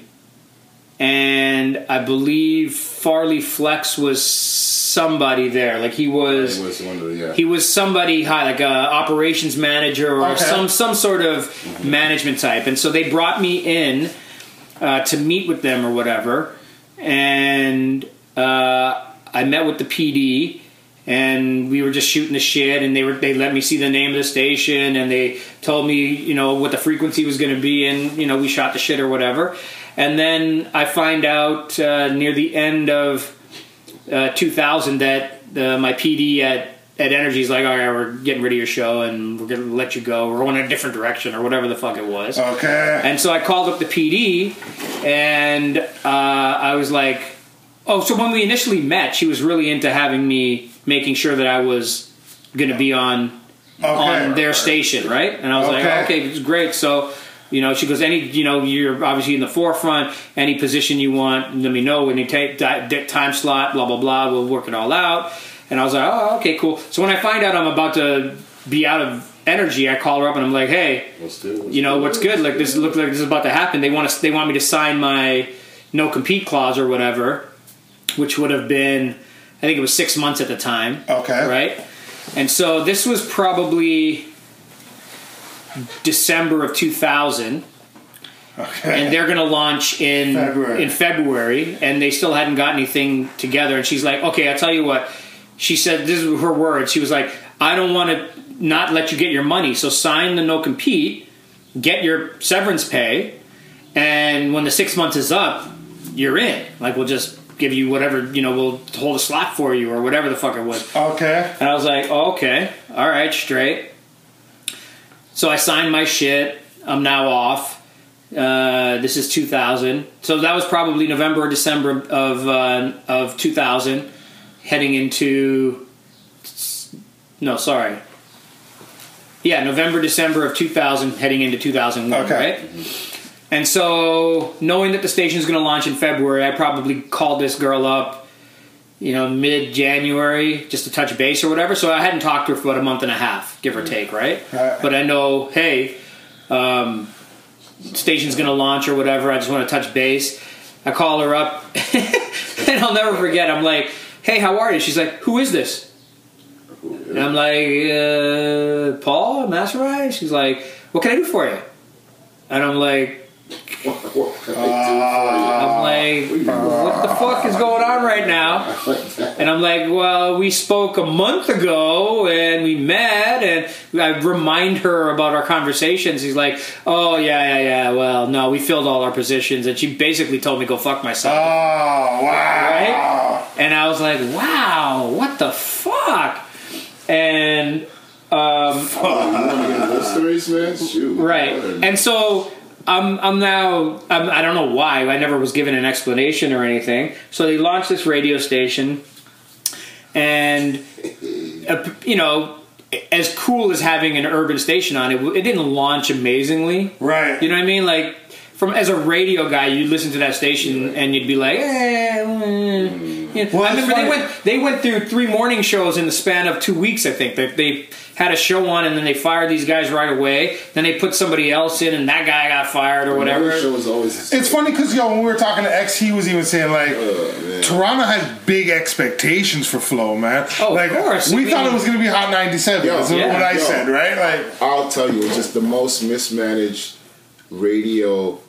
and I believe Farley Flex was somebody there. Like he was, It was one the yeah. he was somebody high, like a operations manager or Okay. some some sort of management type. And so they brought me in uh, to meet with them or whatever, and uh, I met with the PD. And we were just shooting the shit, and they were they let me see the name of the station, and they told me you know what the frequency was going to be, and you know we shot the shit or whatever. And then I find out uh, near the end of uh, 2000 that uh, my PD at at Energy is like, all right, we're getting rid of your show and we're going to let you go. We're going in a different direction or whatever the fuck it was. Okay. And so I called up the PD and uh, I was like, oh, so when we initially met, she was really into having me making sure that I was going to be on on their station, right? And I was Okay. like, okay, it's great. So, you know, she goes, any, you know, you're obviously in the forefront. Any position you want, let me know when you take that that time slot. Blah blah blah. We'll work it all out. And I was like, oh, okay, cool. So when I find out I'm about to be out of energy, I call her up and I'm like, hey, What's good? What's you know what's good like this looks like this is about to happen they want to they want me to sign my no compete clause or whatever which would have been i think it was six months at the time Okay. right and so this was probably december of 2000 Okay. and they're going to launch in February. in February, and they still hadn't got anything together. And she's like, "Okay, I'll tell you what." She said, "This is her words." She was like, "I don't want to not let you get your money, so sign the no compete, get your severance pay, and when the six months is up, you're in. Like we'll just give you whatever you know, we'll hold a slot for you or whatever the fuck it was." okay. And I was like, oh, okay, all right, straight. So I signed my shit. I'm now off. Uh, this is 2000. So that was probably November or December of uh, of 2000, heading into. No, sorry. Yeah, November, December of 2000, heading into 2001, Okay. right? And so, knowing that the station's going to launch in February, I probably called this girl up you know, mid January, just to touch base or whatever. So I hadn't talked to her for about a month and a half, give or take, right? Right. But I know, hey, um, station's going to launch or whatever. I just want to touch base. I call her up, *laughs* and I'll never forget. I'm like, hey, how are you? She's like, who is this? And I'm like, uh, Paul Masserai? She's like, what can I do for you? And I'm like, I'm like, what the fuck is going on right now? And I'm like, well, we spoke a month ago and we met, and I remind her about our conversations. He's like, oh, yeah, yeah, yeah, well, no, we filled all our positions. And she basically told me go fuck Oh myself. wow. Right? And I was like, wow, what the fuck? And um, You want to get those stories, man? Shoot. right and so i'm i'm now I'm, i don't know why i never was given an explanation or anything so they launched this radio station and uh, you know as cool as having an urban station on it, it didn't launch amazingly. Right. You know what I mean? Like from as a radio guy, you'd listen to that station and you'd be like, eh, mm. You know, Well, I remember they went they went through three morning shows in the span of two weeks. I think they, they had a show on and then they fired these guys right away. Then they put somebody else in and that guy got fired or whatever. Morning show was always. It's funny because yo, when we were talking to X, he was even saying like, Oh. Toronto had big expectations for Flow, man. Oh, of like, course. We I thought mean- it was gonna be Hot ninety seven. Yo, That's yeah, what I yo. said, right? Like, I'll tell you, it's just the most mismanaged radio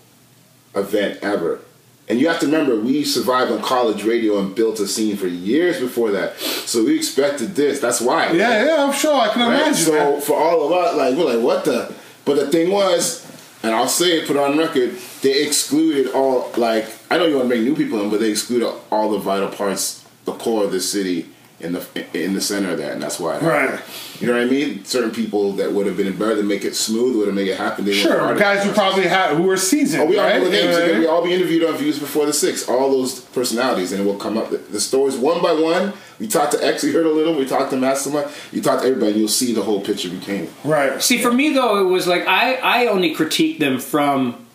event ever. And you have to remember, we survived on college radio and built a scene for years before that. So we expected this. That's why. yeah, yeah, I'm sure I can Right? imagine. So man. for all of us, like we're like, what the? But the thing was, and I'll say it, put on record, they excluded all. Like I know you want to bring new people in, but they excluded all the vital parts, the core of the city, in the in the center of that, and that's why. it happened. Right. You know what I mean? Certain people that would have been better to make it smooth, would have made it happen. They Sure, guys it. who probably had who were seasoned. Oh, we all right? know the names. know what I They're gonna mean? be all be interviewed on Views Before the Six. All those personalities, and it will come up. The, the stories one by one. We talked to X. We heard a little. We talked to Mastermind. You talked to everybody. You'll see the whole picture became. Right. See, for me though, it was like I I only critique them from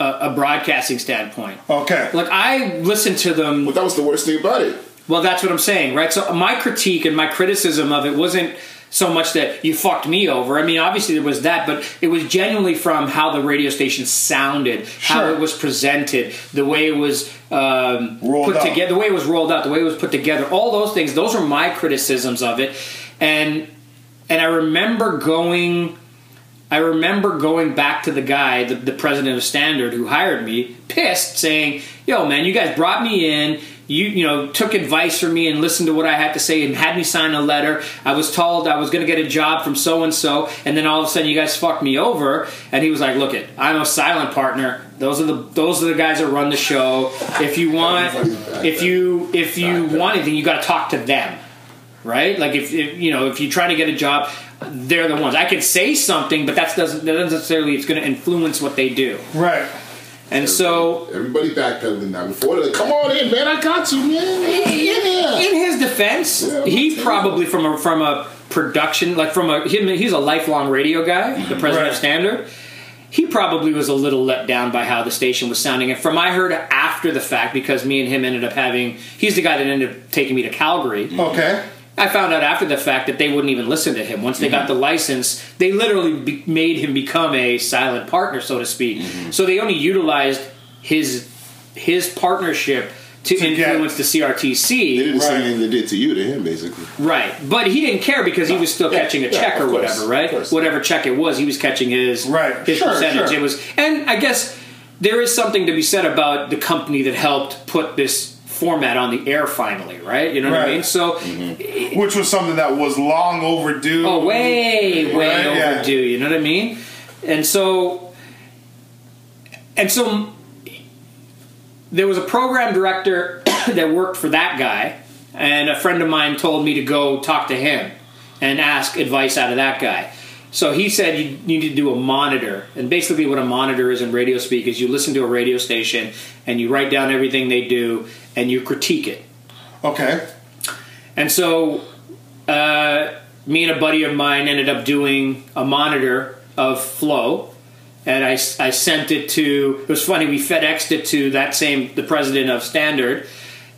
a, a broadcasting standpoint. Okay. Like I listened to them But that was the worst thing about it. Well, that's what I'm saying, right? So my critique and my criticism of it wasn't so much that you fucked me over. I mean, obviously there was that, but it was genuinely from how the radio station sounded, how it was presented, the way it was um, put out. together, the way it was rolled out, the way it was put together. All those things. Those are my criticisms of it, and and I remember going. I remember going back to the guy, the, the president of Standard, who hired me, pissed, saying, "Yo, man, you guys brought me in. You, you know, took advice from me and listened to what I had to say and had me sign a letter. I was told I was going to get a job from so and so, and then all of a sudden you guys fucked me over." And he was like, "Look, it, I'm a silent partner. Those are the those are the guys that run the show. If you want, if you if you want anything, you got to talk to them." right? Like if, if you know if you try to get a job, they're the ones. I could say something, but doesn't that doesn't necessarily it's going to influence what they do. Right. And so, Everybody backpedaling now. Before they're come on in, man. I got you, man. Yeah. in his defense, Yeah, he probably from a from a production like from a him, he's a lifelong radio guy, the president Right. of Standard. He probably was a little let down by how the station was sounding. And from I heard after the fact, because me and him ended up having, he's the guy that ended up taking me to Calgary. Okay. I found out after the fact that they wouldn't even listen to him. Once they got mm-hmm. the license, they literally be- made him become a silent partner, so to speak. Mm-hmm. So they only utilized his his partnership to, To get- influence the CRTC. They did the same Right. thing they did to you, to him, basically. right? But he didn't care because he was still Yeah, catching a yeah, check or course, whatever, right? Whatever check it was, he was catching his Right. his Sure, percentage. sure. It was, and I guess there is something to be said about the company that helped put this format on the air finally, right? You know what I mean? So. Mm-hmm. Which was something that was long overdue. Oh, way, way Right, yeah. overdue. You know what I mean? And so, and so, there was a program director *coughs* that worked for that guy, and a friend of mine told me to go talk to him and ask advice out of that guy. So he said you need to do a monitor, and basically what a monitor is in radio speak is you listen to a radio station and you write down everything they do and you critique it. Okay. And so, uh, me and a buddy of mine ended up doing a monitor of Flow, and I, I sent it to. It was funny. We FedExed it to that same the president of Standard,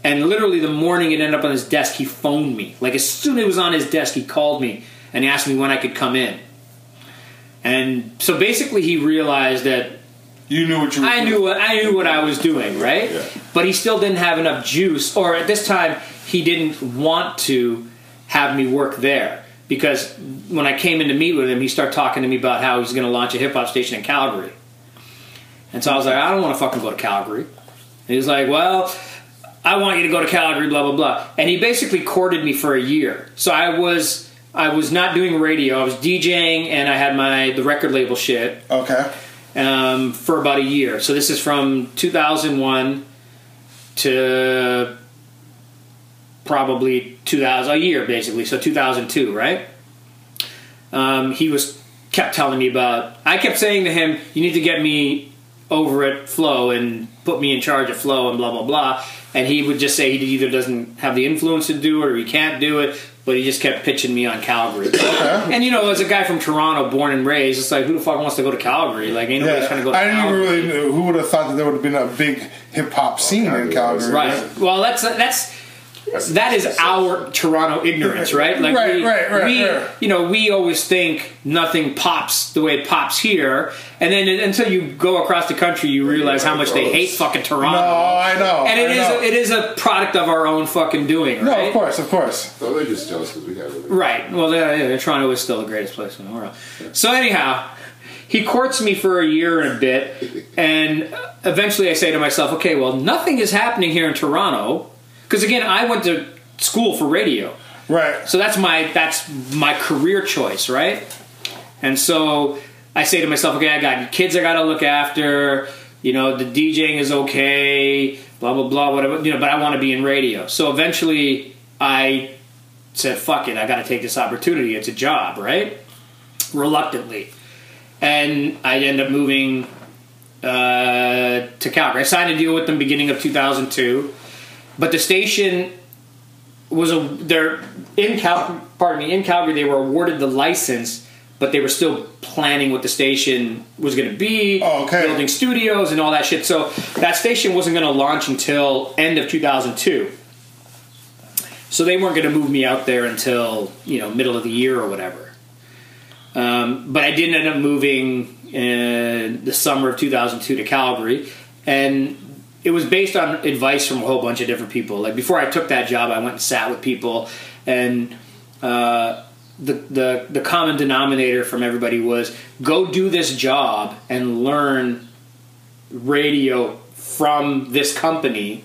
and literally the morning it ended up on his desk. He phoned me. Like as soon as it was on his desk, he called me and he asked me when I could come in. And so basically, he realized that You knew what you were I knew what I knew what I was doing, right? Yeah. But he still didn't have enough juice, or at this time he didn't want to have me work there because when I came in to meet with him, he started talking to me about how he was going to launch a hip hop station in Calgary, and so I was like, I don't want to fucking go to Calgary. And he was like, Well, I want you to go to Calgary, blah blah blah, and he basically courted me for a year. So I was. I was not doing radio. I was DJing, and I had my the record label shit Okay. Um, for about a year. So this is from 2001 to probably 2000, a year basically. So 2002, right? Um, he was kept telling me about. I kept saying to him, "You need to get me over at Flow and put me in charge of Flow and blah blah blah." And he would just say he either doesn't have the influence to do it or he can't do it. But he just kept pitching me on Calgary. And you know, as a guy from Toronto, born and raised, it's like who the fuck wants to go to Calgary? Like ain't nobody Yeah. trying to go. To I didn't even Calgary. really who would have thought that there would have been a big hip hop scene in Calgary. Right. Well, that's that's that is our Toronto ignorance, right? Like Right, we, right, right, we, right. you know, we always think nothing pops the way it pops here, and then until you go across the country, you realize how much they hate fucking Toronto. No, I know. and it I is know. a, it is a product of our own fucking doing, no, right? of course, of course. So they're just jealous because we have it. Right. Well, yeah, yeah, Toronto is still the greatest place in the world. So anyhow, he courts me for a year and a bit, and eventually I say to myself, okay, well, nothing is happening here in Toronto, because again, I went to school for radio, Right. so that's my that's my career choice, right? And so I say to myself, okay, I got kids I got to look after. You know, the DJing is okay, blah blah blah, whatever. You know, but I want to be in radio. So eventually, I said, "Fuck it, I got to take this opportunity. It's a job, right?" Reluctantly, and I end up moving uh, to Calgary. I signed a deal with them beginning of 2002, but the station was a they're in Cal pardon me in Calgary they were awarded the license but they were still planning what the station was going to be Oh, okay. building studios and all that shit. So that station wasn't going to launch until end of 2002 so they weren't going to move me out there until you know middle of the year or whatever. Um, but I didn't end up moving in the summer of 2002 to Calgary and it was based on advice from a whole bunch of different people. Like before I took that job, I went and sat with people, and uh, the the the common denominator from everybody was go do this job and learn radio from this company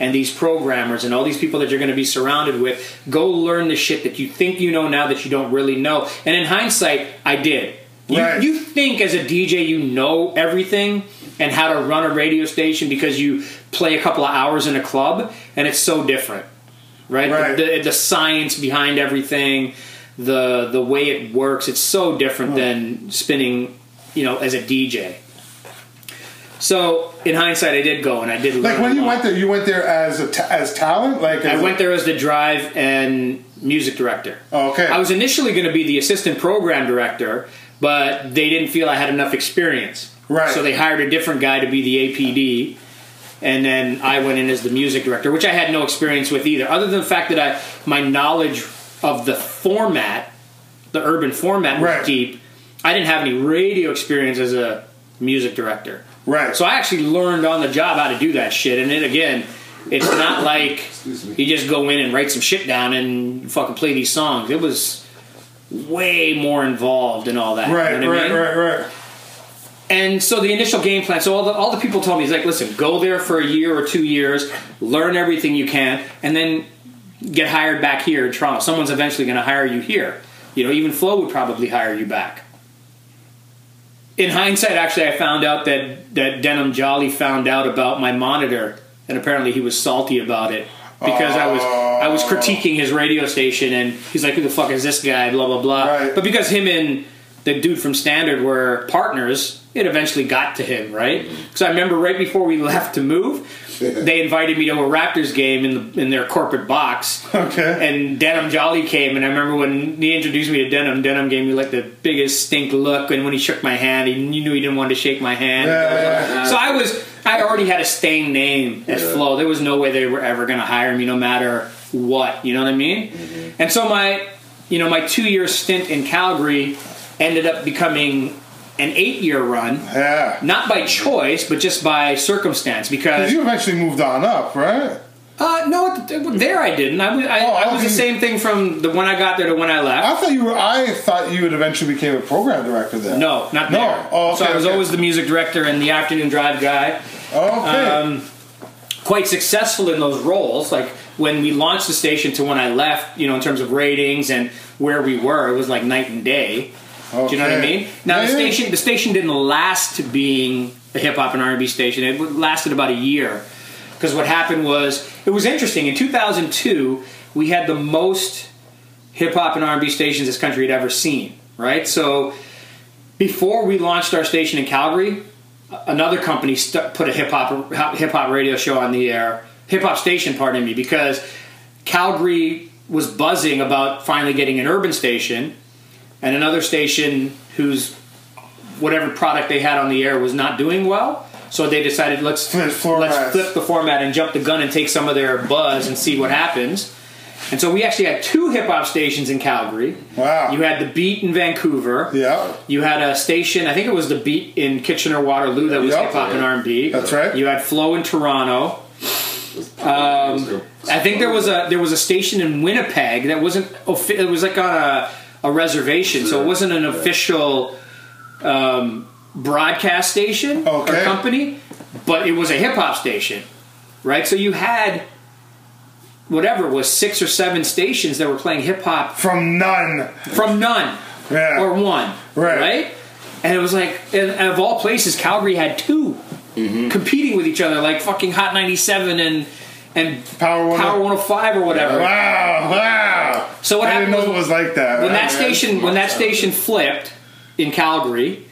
and these programmers and all these people that you're going to be surrounded with. Go learn the shit that you think you know now that you don't really know. And in hindsight, I did. You, Right. you think as a DJ you know everything and how to run a radio station because you play a couple of hours in a club, and it's so different, right? Right. The, the, the science behind everything, the the way it works, it's so different hmm. than spinning, you know, as a DJ. So in hindsight, I did go and I did. Like when you lot. went there, you went there as a as talent. Like I as went there as the drive and music director. Oh, okay. I was initially going to be the assistant program director, but they didn't feel I had enough experience. Right. So they hired a different guy to be the APD, and then I went in as the music director, which I had no experience with either, other than the fact that I my knowledge of the format, the urban format, was Right. deep. I didn't have any radio experience as a music director. Right. So I actually learned on the job how to do that shit. And then again, it's not like me. you just go in and write some shit down and fucking play these songs. It was way more involved and all that. you right, know what I right, mean? right, right. And so the initial game plan. So all the, all the people told me is like, listen, go there for a year or two years, learn everything you can, and then get hired back here in Toronto. Someone's eventually going to hire you here. You know, even Flow would probably hire you back. In hindsight, actually, I found out that that Denham Jolly found out about my monitor, and apparently he was salty about it because I was I was oh. critiquing his radio station, and he's like, "Who the fuck is this guy?" Blah blah blah. Right. But because him and the dude from Standard were partners, it eventually got to him, right? Mm-hmm. Because I remember right before we *laughs* left to move, they invited me to a Raptors game in the, in their corporate box. Okay. And Denham Jolly came, and I remember when he introduced me to Denham, Denham gave me like the biggest stink look, and when he shook my hand, he, you knew he didn't want to shake my hand. Yeah. So I was, I already had a stained name at Yeah. Flow. There was no way they were ever going to hire me, no matter what. You know what I mean? Mm-hmm. And so my, you know, my two year stint in Calgary ended up becoming an eight year run, Yeah. not by choice, but just by circumstance. Because You eventually moved on up, right? Uh, no, there I didn't. I was, I, Oh, I was the same thing from the when I got there to when I left. I thought you were. I thought you had eventually became a program director there. No, not No. there. Oh, okay, so I was okay. always the music director and the afternoon drive guy. Okay. Um, quite successful in those roles. Like when we launched the station to when I left, you know, in terms of ratings and where we were, it was like night and day. Do you know what I mean? Now the Yeah, yeah. station, the station didn't last to being a hip hop and R and B station. It lasted about a year because what happened was it was interesting. In 2002, we had the most hip hop and R and B stations this country had ever seen. Right, so before we launched our station in Calgary, another company st- put a hip hop hip hop radio show on the air, hip hop station, pardon me, because Calgary was buzzing about finally getting an urban station, and another station whose whatever product they had on the air was not doing well. So they decided let's Flip let's flip the format and jump the gun and take some of their buzz and see what happens. And so we actually had two hip hop stations in Calgary. Wow. You had the Beat in Vancouver. Yeah. You had a station, I think it was the Beat in Kitchener Waterloo that was Yeah. hip hop and R and B. That's right. You had Flow in Toronto. Um, I think there was a there was a station in Winnipeg that wasn't offi- it was like on a, a reservation, so it wasn't an official um, broadcast station Okay. or company, but it was a hip hop station, right? So you had whatever was six or seven stations that were playing hip hop From none. from none Yeah. or one, Right. Right? And it was like, and, and of all places, Calgary had 2 Mm-hmm. competing with each other, like fucking Hot 97 and and Power 105. Power 105 or whatever. Wow, wow. So what I didn't happened know was- it was like that. When that man. station when that station flipped in Calgary,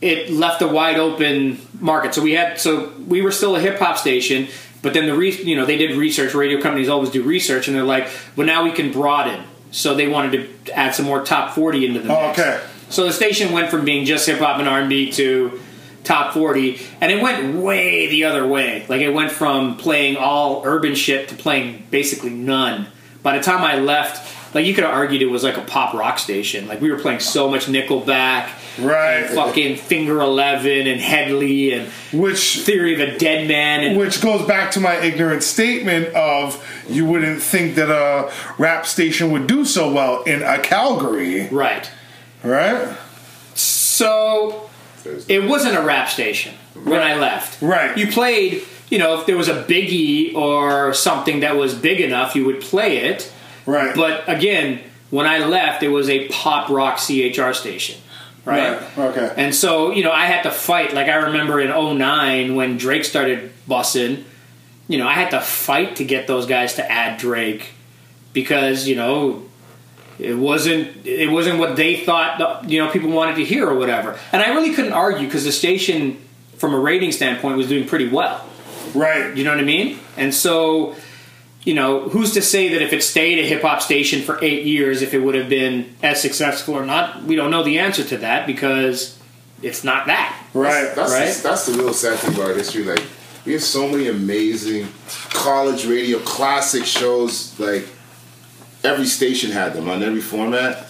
it left a wide open market. So we had so we were still a hip hop station, but then the re, you know they did research. Radio companies always do research, and they're like, well now we can broaden. So they wanted to add some more top forty into the Oh, mix. okay. So the station went from being just hip hop and R and B to top 40 and it went way the other way like it went from playing all urban shit to playing basically none by the time i left like you could have argued it was like a pop rock station like we were playing so much nickelback Right. and fucking finger 11 and Hedley and Which theory of a dead man and which goes back to my ignorant statement of you wouldn't think that a rap station would do so well in a Calgary, right right? so it wasn't a rap station when I left. Right. You played, you know, if there was a biggie or something that was big enough, you would play it. Right. But again, when I left, it was a pop rock CHR station. Right? Right, okay. And so, you know, I had to fight. Like, I remember in 09 when Drake started bussing, you know, I had to fight to get those guys to add Drake because, you know, it wasn't it wasn't what they thought you know people wanted to hear or whatever. And I really couldn't argue because the station, from a rating standpoint, was doing pretty well. Right. You know what I mean? And so, you know, who's to say that if it stayed a hip hop station for eight years, if it would have been as successful or not? We don't know the answer to that because it's not that. Right. That's Right? the, that's the real sad thing about our history. Like we have so many amazing college radio classic shows. Like every station had them on every format,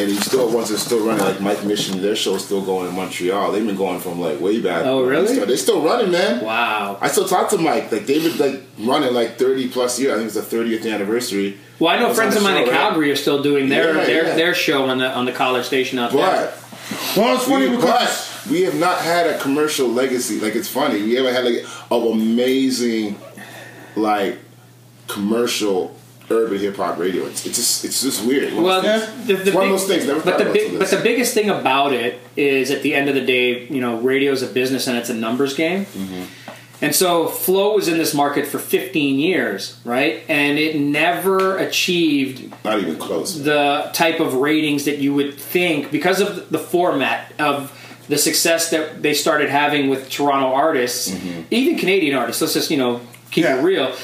and you still ones that still running. Like Mike Mission, their show's still going in Montreal. They've been going from like way back. Oh, really? They're still running, man. Wow. I still talk to Mike. Like they've been like running like thirty plus years. I think it's the thirtieth anniversary. Well, I know It's friends of the mine in show, right? Calgary are still doing their Yeah, their yeah. their show on the on the college station out there. But Well, it's funny we, because we have not had a commercial legacy. Like it's funny, we haven't had like of amazing, like commercial urban hip hop radio. It's, it's just it's just weird. Well, Yeah. the, the It's one of those things, never but the big, but the biggest thing about it is, at the end of the day, you know, radio is a business and it's a numbers game. Mm-hmm. And so, Flow was in this market for 15 years, right? And it never achieved not even close. the type of ratings that you would think because of the format of the success that they started having with Toronto artists, even Canadian artists. Let's just you know keep Yeah. it real.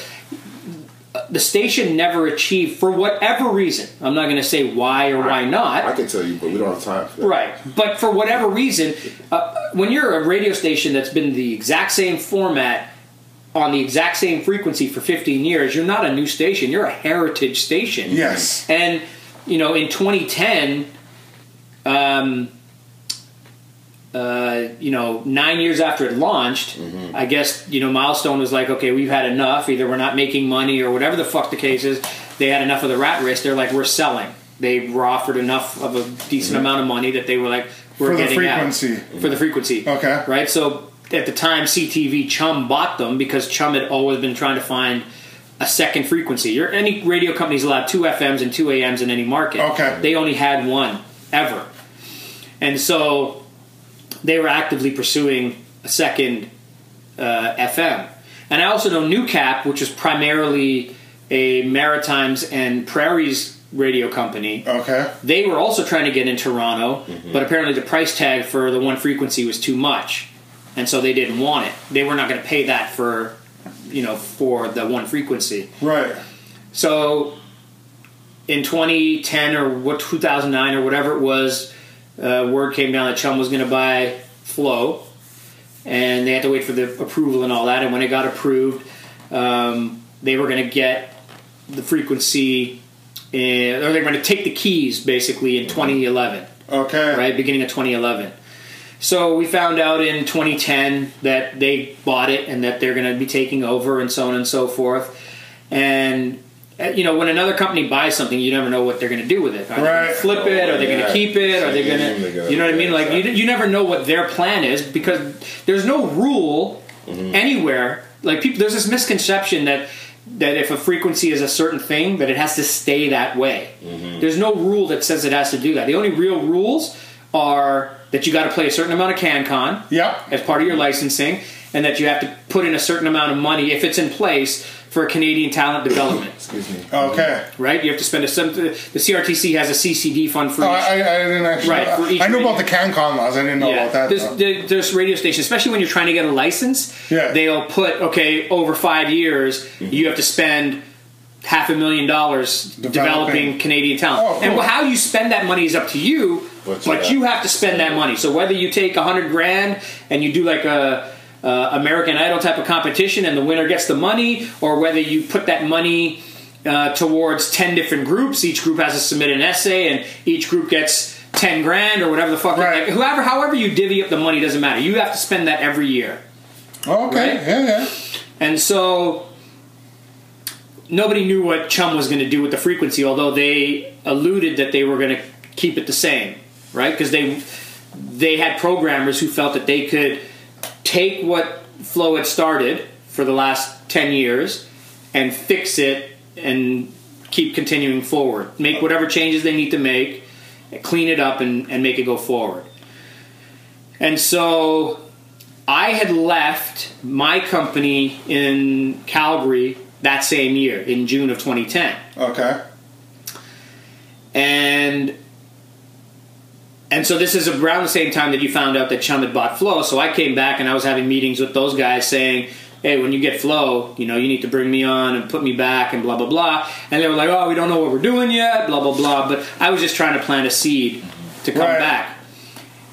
The station never achieved, for whatever reason. I'm not going to say why or why not. I can tell you, but we don't have time for that. Right. But for whatever reason, uh, when you're a radio station that's been the exact same format on the exact same frequency for 15 years, you're not a new station. You're a heritage station. Yes. And, you know, in 2010, um, uh, you know, nine years after it launched, I guess, you know, Milestone was like, okay, we've had enough. Either we're not making money or whatever the fuck the case is. They had enough of the rat race. They're like, we're selling. They were offered enough of a decent amount of money that they were like, we're For the getting out. frequency. For the frequency. Okay. Right? So at the time, CTV Chum bought them because Chum had always been trying to find a second frequency. You're, any radio company's allowed two FMs and two AMs in any market. Okay. They only had one ever. And so they were actively pursuing a second uh, FM. And I also know NewCap, which is primarily a Maritimes and Prairies radio company. okay. They were also trying to get in Toronto, but apparently the price tag for the one frequency was too much, and so they didn't want it. They were not going to pay that for, you know, for the one frequency. Right. So in 2010 or what 2009 or whatever it was, uh, word came down that Chum was going to buy Flow, and they had to wait for the approval and all that. And when it got approved, um, they were going to get the frequency, in, or they were going to take the keys basically in 2011 Okay. right? Beginning of 2011. So we found out in 2010 that they bought it and that they're going to be taking over and so on and so forth. And you know, when another company buys something, you never know what they're going to do with it. Are they going Right. to flip it? Are they going to keep it? Are they Same, going to, you know what I mean? Like you, you never know what their plan is because there's no rule Mm-hmm. anywhere. Like people, there's this misconception that that if a frequency is a certain thing, that it has to stay that way. Mm-hmm. There's no rule that says it has to do that. The only real rules are that you got to play a certain amount of CanCon Yep. as part of your licensing, and that you have to put in a certain amount of money if it's in place for Canadian talent development. Excuse me. Okay. Right? You have to spend a some. The CRTC has a CCD fund for Oh, each. I, I didn't actually. Right, for each I knew about radio- the CanCon laws. I didn't know about that. There's, though. there- there's radio stations, especially when you're trying to get a license. Yeah. They'll put okay over five years, Mm-hmm. you have to spend half a million dollars developing, Developing. Canadian talent. Oh, And cool. how you spend that money is up to you, But but, you you have have to spend that money. So whether you take a hundred grand and you do like a uh, American Idol type of competition and the winner gets the money, or whether you put that money uh, towards 10 different groups, each group has to submit an essay and each group gets 10 grand or whatever the fuck. Right. Like, whoever, however you divvy up the money doesn't matter. You have to spend that every year. Okay. right? Yeah, yeah. And so nobody knew what Chum was going to do with the frequency, although they alluded that they were going to keep it the same, right? Because they they had programmers who felt that they could take what Flow had started for the last ten years and fix it and keep continuing forward, make whatever changes they need to make, clean it up, and, and make it go forward. And so I had left my company in Calgary that same year, in June of 2010. Okay. And and so this is around the same time that you found out that Chum had bought Flow. So I came back and I was having meetings with those guys saying, "Hey, when you get Flow, you know, you need to bring me on and put me back and blah blah blah." And they were like, "Oh, we don't know what we're doing yet, blah blah blah." But I was just trying to plant a seed to come Right. back.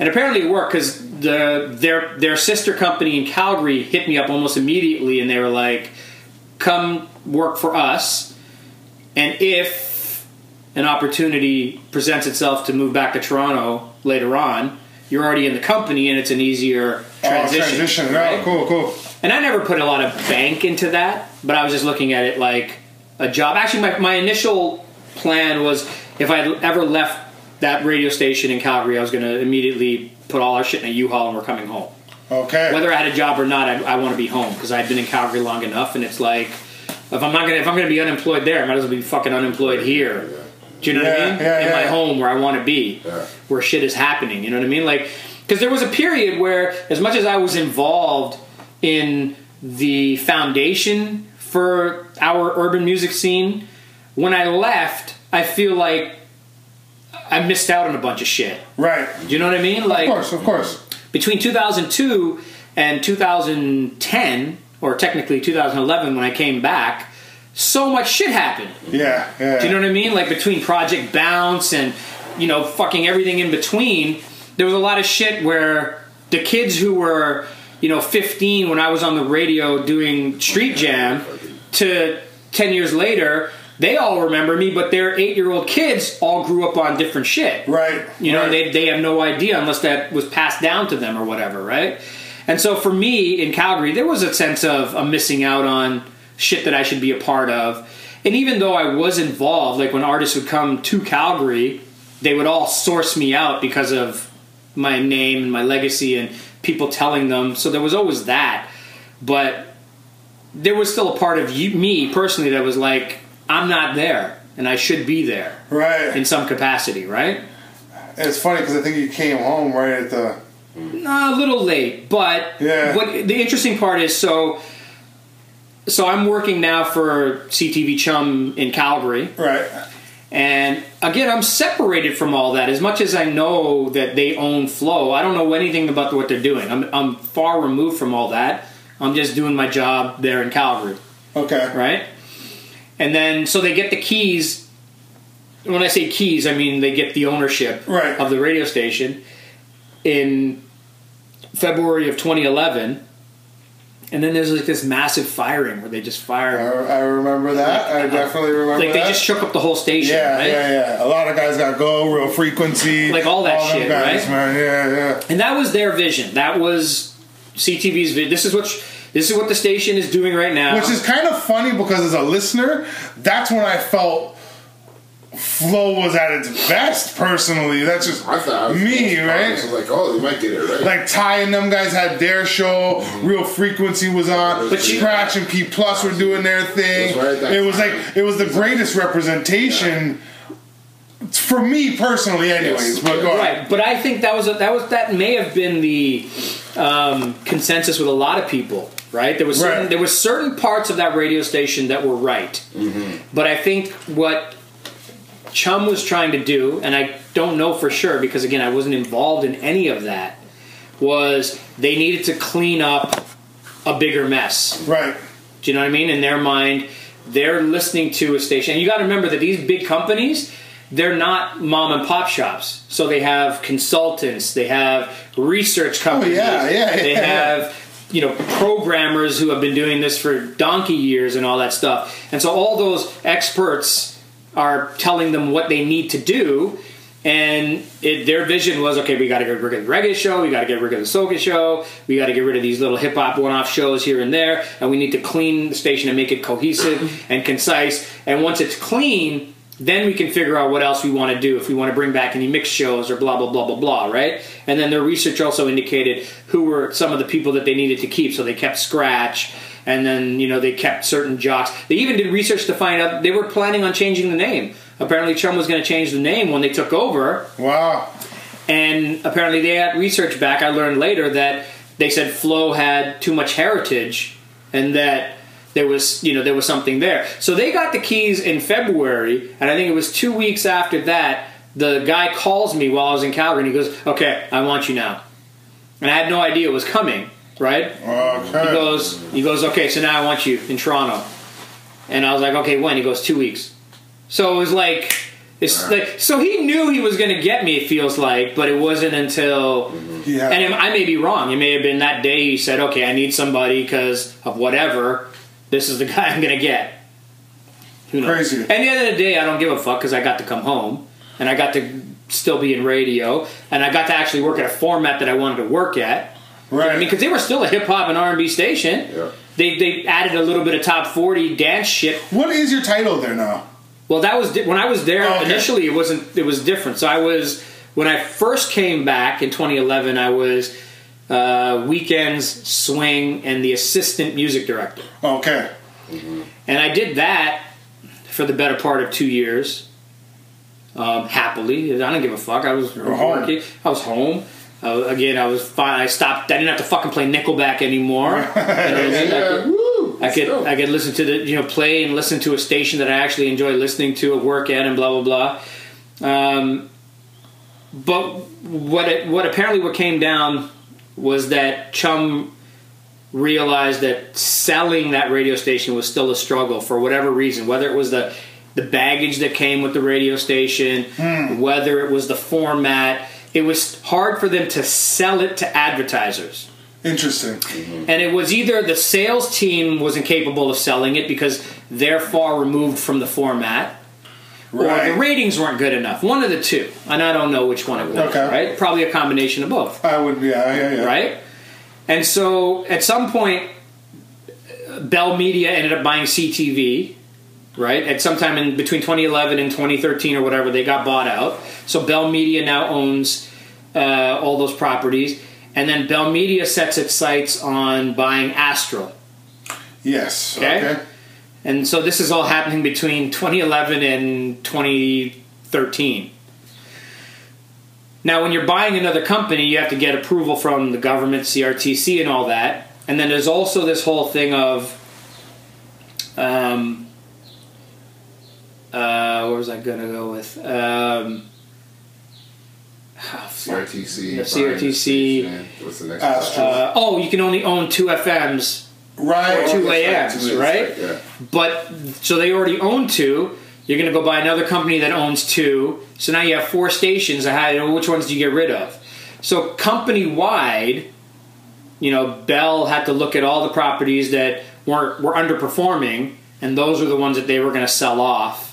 And apparently it worked because the their their sister company in Calgary hit me up almost immediately, and they were like, "Come work for us, and if an opportunity presents itself to move back to Toronto later on, you're already in the company, and it's an easier oh, transition." Oh, transition. right? Oh, cool, cool. And I never put a lot of bank into that, but I was just looking at it like a job. Actually, my, my initial plan was if I ever left that radio station in Calgary, I was going to immediately put all our shit in a U-Haul and we're coming home. Okay. Whether I had a job or not, I, I want to be home because I've been in Calgary long enough, and it's like if I'm not gonna if I'm gonna be unemployed there, I might as well be fucking unemployed here. Do you know what I mean? yeah, in my home where I want to be, Yeah. where shit is happening. You know what I mean? Like, because there was a period where, as much as I was involved in the foundation for our urban music scene, when I left, I feel like I missed out on a bunch of shit. right. Do you know what I mean? Like, Of course, of course. between 2002 and 2010, or technically 2011 when I came back, so much shit happened. Yeah, yeah. Do you know what I mean? Like between Project Bounce and you know fucking everything in between, there was a lot of shit where the kids who were you know 15 when I was on the radio doing Street Jam to 10 years later. They all remember me, but their eight-year-old kids all grew up on different shit. Right. You know, right. they, they have no idea unless that was passed down to them or whatever, right? And so for me in Calgary, there was a sense of I'm missing out on shit that I should be a part of. And even though I was involved, like when artists would come to Calgary, they would all source me out because of my name and my legacy and people telling them. So there was always that. But there was still a part of you, me personally that was like, I'm not there and I should be there right. in some capacity, right? it's funny because I think you came home right at the. A little late, but Yeah. what the interesting part is so so I'm working now for CTV Chum in Calgary, Right. and again I'm separated from all that. As much as I know that they own Flow, I don't know anything about what they're doing. I'm I'm far removed from all that. I'm just doing my job there in Calgary Okay. right? And then so they get the keys when I say keys, I mean they get the ownership Right. of the radio station in February of 2011. And then there's like this massive firing where they just I, fire, I remember that. I uh, definitely remember that. like they that. just shook up the whole station. yeah, right? yeah, yeah. A lot of guys got go, real frequency, Like all that them shit, guys, right? man. Yeah, yeah. And that was their vision. That was CTV's vision. This is what this is what the station is doing right now. Which is kind of funny because as a listener, that's when I felt flow was at its best. Personally, that's just I thought I was me, I right? was like, oh, they might get it right. Like Ty and them guys had their show. Real Frequency was on. But you- Scratch and P Plus were doing their thing. It was right at that It was time. like it was the greatest representation for me personally, anyways. Yes. But go ahead. Right, but I think that was a, that was that may have been the um, consensus with a lot of people. Right, there was certain, Right. there was certain parts of that radio station that were right, but I think what Chum was trying to do, and I don't know for sure because again I wasn't involved in any of that, was they needed to clean up a bigger mess. Right. Do you know what I mean? In their mind, they're listening to a station. And you got to remember that these big companies, they're not mom and pop shops. So they have consultants, they have research oh, companies, Oh, yeah, yeah, they yeah, yeah. have you know programmers who have been doing this for donkey years and all that stuff. And so all those experts are telling them what they need to do. And it, their vision was okay. We got to get rid of the reggae show. We got to get rid of the soca show. We got to get rid of these little hip hop one-off shows here and there. And we need to clean the station and make it cohesive *clears throat* and concise. And once it's clean, then we can figure out what else we want to do. If we want to bring back any mixed shows or blah blah blah blah blah, right? And then their research also indicated who were some of the people that they needed to keep. So they kept Scratch, and then you know they kept certain jocks. They even did research to find out they were planning on changing the name. Apparently, Chum was going to change the name when they took over, Wow. and apparently they had research back. I learned later that they said Flow had too much heritage, and that there was you know there was something there. So they got the keys in February, and I think it was two weeks after that. The guy calls me while I was in Calgary, and he goes, "Okay, I want you now," and I had no idea it was coming. Right? Okay. He goes, he goes, okay, so now I want you in Toronto. And I was like, okay, when? He goes, two weeks. So it was like, it's like, so he knew he was going to get me. It feels like, but it wasn't until, Yeah. and it- I may be wrong. It may have been that day he said, okay, I need somebody because of whatever. This is the *laughs* guy I'm going to get. Who knows? Crazy. And the end of the day, I don't give a fuck because I got to come home and I got to still be in radio and I got to actually work at a format that I wanted to work at. You know I mean, because they were still a hip hop and R and B station. Yeah. They they added a little bit of top forty dance shit. What is your title there now? Well, that was di- when I was there Oh, okay. initially. It wasn't. It was different. So I was when I first came back in 2011. I was uh, weekends swing and the assistant music director, Okay. and I did that for the better part of two years. Um, happily, I didn't give a fuck. I was were home. working. I was home. Uh, again, I was fine. I stopped. I didn't have to fucking play Nickelback anymore. *laughs* You know what I mean? I could- woo, I could. I could listen to the you know play and listen to a station that I actually enjoy listening to at work at and blah blah blah. Um, but what it, what apparently what came down was that Chum realized that selling that radio station was still a struggle for whatever reason, whether it was the the baggage that came with the radio station, whether it was the format. It was hard for them to sell it to advertisers. Interesting. Mm-hmm. And it was either the sales team was incapable of selling it because they're far removed from the format, or the ratings weren't good enough. One of the two. And I don't know which one it was, Okay. right? Probably a combination of both, I would. Yeah. Yeah. Yeah. right? And so at some point, Bell Media ended up buying CTV, right? At some time in between 2011 and 2013 or whatever, they got bought out. So Bell Media now owns uh, all those properties. And then Bell Media sets its sights on buying Astral. Yes. Okay. Okay. And so this is all happening between 2011 and 2013. Now, when you're buying another company, you have to get approval from the government, CRTC, and all that. And then there's also this whole thing of, um, uh, where was I going to go with? Um, ah. CRTC. The CRTC. What's the next? One? Uh, oh, you can only own two FMs Right. Or two AMs, Two right? Yeah. But so they already own two. You're going to go buy another company that owns two. So now you have four stations. How, which ones do you get rid of? So company wide, you know, Bell had to look at all the properties that weren't were underperforming, and those are the ones that they were going to sell off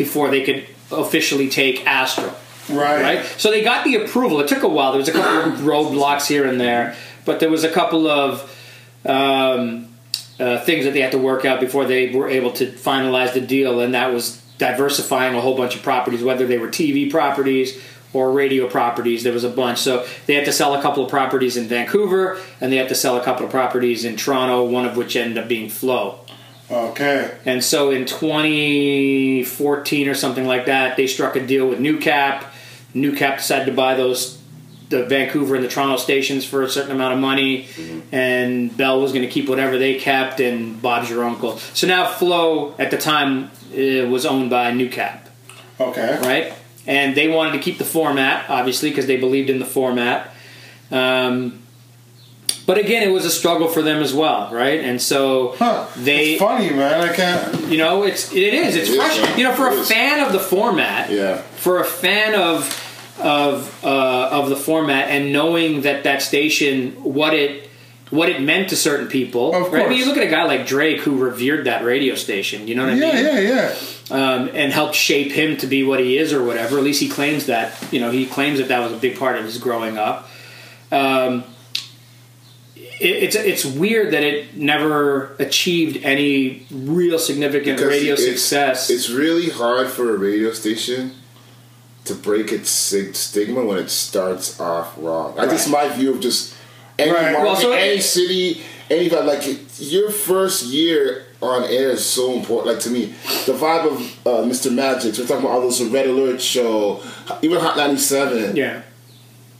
before they could officially take Astral. Right. Right. So they got the approval. It took a while. There was a couple of *coughs* roadblocks here and there, but there was a couple of um, uh, things that they had to work out before they were able to finalize the deal, and that was diversifying a whole bunch of properties, whether they were TV properties or radio properties. There was a bunch. So they had to sell a couple of properties in Vancouver, and they had to sell a couple of properties in Toronto, one of which ended up being Flow. Okay. And so in 2014 or something like that, they struck a deal with NewCap. NewCap decided to buy those the Vancouver and the Toronto stations for a certain amount of money, and Bell was going to keep whatever they kept, and Bob's your uncle. So now Flow at the time uh, was owned by NewCap, Okay. right? And they wanted to keep the format, obviously, because they believed in the format. Um, but again, it was a struggle for them as well, right? And so Huh. they it's funny, man. I can't. you know, it's it is. It's It is, fresh. man. You know, for a is. fan of the format, Yeah. for a fan of of uh, of the format, and knowing that that station, what it what it meant to certain people. Of right? I mean, you look at a guy like Drake who revered that radio station. You know what I Yeah, mean? yeah, yeah. Um, and helped shape him to be what he is, or whatever. At least he claims that. You know, he claims that that was a big part of his growing up. Um, it, it's it's weird that it never achieved any real significant Because radio it's- success. It's really hard for a radio station to break its stigma when it starts off wrong. I just my view of just any Right. market, Well, so any it- city, any. Like your first year on air is so important. Like to me, the vibe of uh, Mr. Magic. We're talking about all those Red Alert show, even Hot ninety seven. yeah.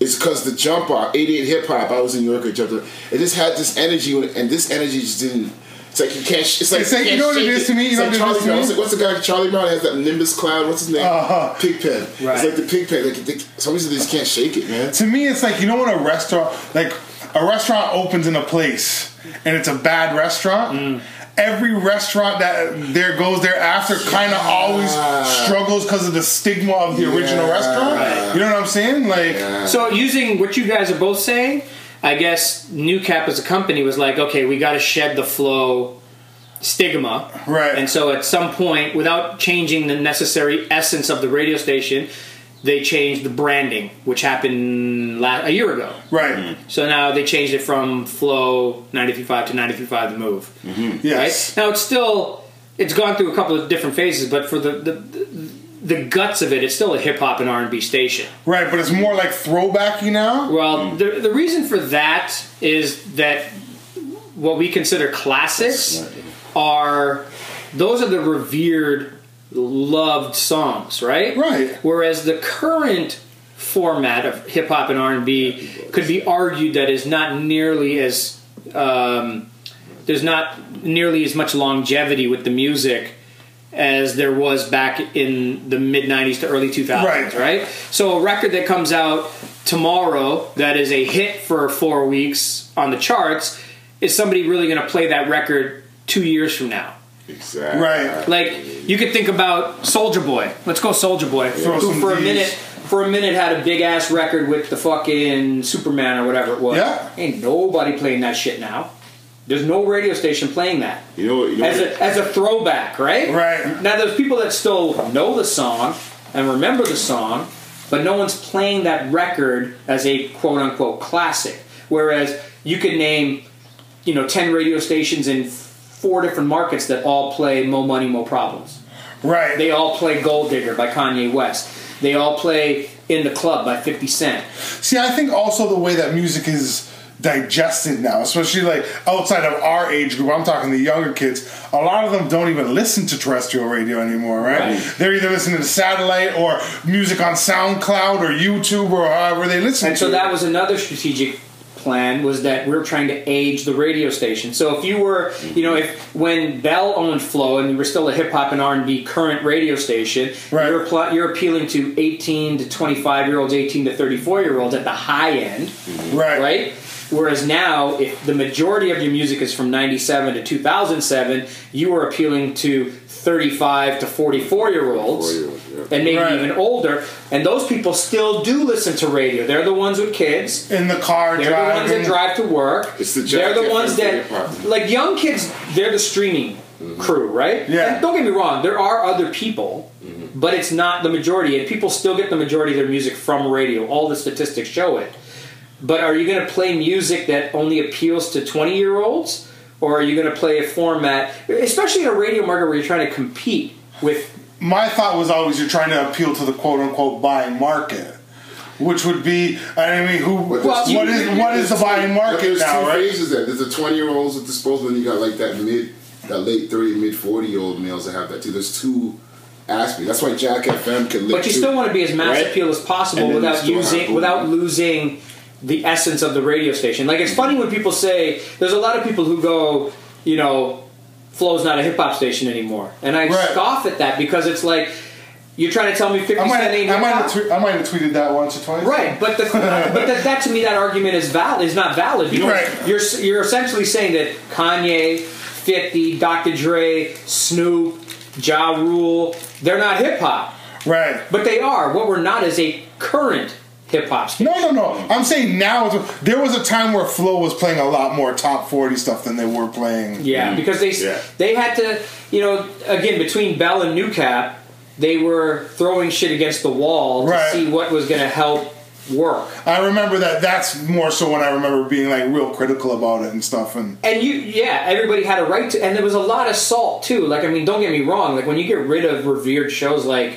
It's because the jump off, 88 hip hop, I was in New York, I jumped up. It just had this energy, and this energy just didn't. It's like you can't. sh- It's like, It's like, you can't know what it to me? You It's know like what it Charlie to Brown. me? What's, the- what's the guy Charlie Brown has that Nimbus cloud? What's his name? Uh-huh. Pigpen. Right. It's like the pigpen. Like they, some reason they just can't shake it, man. To me, it's like you know when a restaurant, like a restaurant opens in a place, and it's a bad restaurant. Mm. Every restaurant that there goes there thereafter kind of always struggles because of the stigma of the original restaurant. Right. You know what I'm saying? Like, So using what you guys are both saying, I guess NewCap as a company was like, okay, we got to shed the flow stigma, Right. And so at some point, without changing the necessary essence of the radio station, they changed the branding, which happened la- a year ago. right? Mm-hmm. So now they changed it from Flow 93.5 to 93.5 The Move. Mm-hmm. Yes. Right? Now it's still it's gone through a couple of different phases, but for the the, the guts of it, it's still a hip hop and R and B station. Right, but it's more like throwbacky now. Well, mm. the the reason for that is that what we consider classics are those are the revered, loved songs, right? Right. Whereas the current format of hip hop and R and B could be argued that is not nearly as um, there's not nearly as much longevity with the music as there was back in the mid 90s to early 2000s Right. right so a record that comes out tomorrow that is a hit for four weeks on the charts is somebody really going to play that record two years from now Exactly. Right. like you could think about Soulja Boy. Let's go Soulja Boy. Throw Who some for a minute for a minute had a big ass record with the fucking Superman or whatever it was. Yeah. Ain't nobody playing that shit now. There's no radio station playing that. You know? You know As a as a throwback, right? Right. Now there's people that still know the song and remember the song, but no one's playing that record as a quote unquote classic. Whereas you could name, you know, ten radio stations in four different markets that all play Mo Money, Mo Problems. Right. They all play Gold Digger by Kanye West. They all play In the Club by 50 Cent. See, I think also the way that music is digested now, especially like outside of our age group, I'm talking the younger kids, a lot of them don't even listen to terrestrial radio anymore, right? Right. They're either listening to satellite or music on SoundCloud or YouTube or however they listen And so that was another strategic plan was that we are trying to age the radio station. So if you were, you know, if when Bell owned Flow and you were still a hip hop and R&B current radio station, Right. you're appl- you're appealing to 18 to 25 year olds, 18 to 34 year olds at the high end, mm-hmm. right. right? Whereas now, if the majority of your music is from 97 to 2007, you are appealing to 35 to 44 year olds 44-year-olds, yeah. And maybe Right. even older. And those people still do listen to radio. They're the ones with kids. in the car They're driving. the ones that drive to work. It's the they're the ones that, hip-hop. like young kids, they're the streaming mm-hmm. crew, right? Yeah. And don't get me wrong, there are other people, mm-hmm. but it's not the majority. And people still get the majority of their music from radio. All the statistics show it. But are you going to play music that only appeals to 20 year olds? Or are you going to play a format, especially in a radio market where you're trying to compete with my thought was always you're trying to appeal to the quote unquote buying market, which would be I mean who But what there's is two- what is the buying But market there's now, two right? phases there. There's the 20 year olds at disposal, and you got like that mid, that late 30, mid 40 year old males that have that too. There's two aspects. That's why Jack FM can live. But you still want to be as mass Right? appeal as possible And without still using without losing the essence of the radio station. Like it's mm-hmm. funny when people say there's a lot of people who go, you know, Flow's not a hip hop station anymore, and I Right. scoff at that because it's like you're trying to tell me Fifty I might Cent ain't I hip might hop. have twe- I might have tweeted that once or twice. Right, but the, *laughs* but that, that to me that argument is valid is not valid because Right. you're you're essentially saying that Kanye, Fifty, Dr. Dre, Snoop, Ja Rule, they're not hip hop, Right. but they are. What we're not is a current hip hop. No, no, no. I'm saying now it's- there was a time where Flow was playing a lot more top 40 stuff than they were playing. Yeah, mm-hmm. because they Yeah. they had to, you know, again between Bell and Newcap, they were throwing shit against the wall to Right. see what was going to help work. I remember that. That's more so when I remember being like real critical about it and stuff. And And you, yeah, everybody had a right to, and there was a lot of salt too. Like, I mean, don't get me wrong. Like when you get rid of revered shows like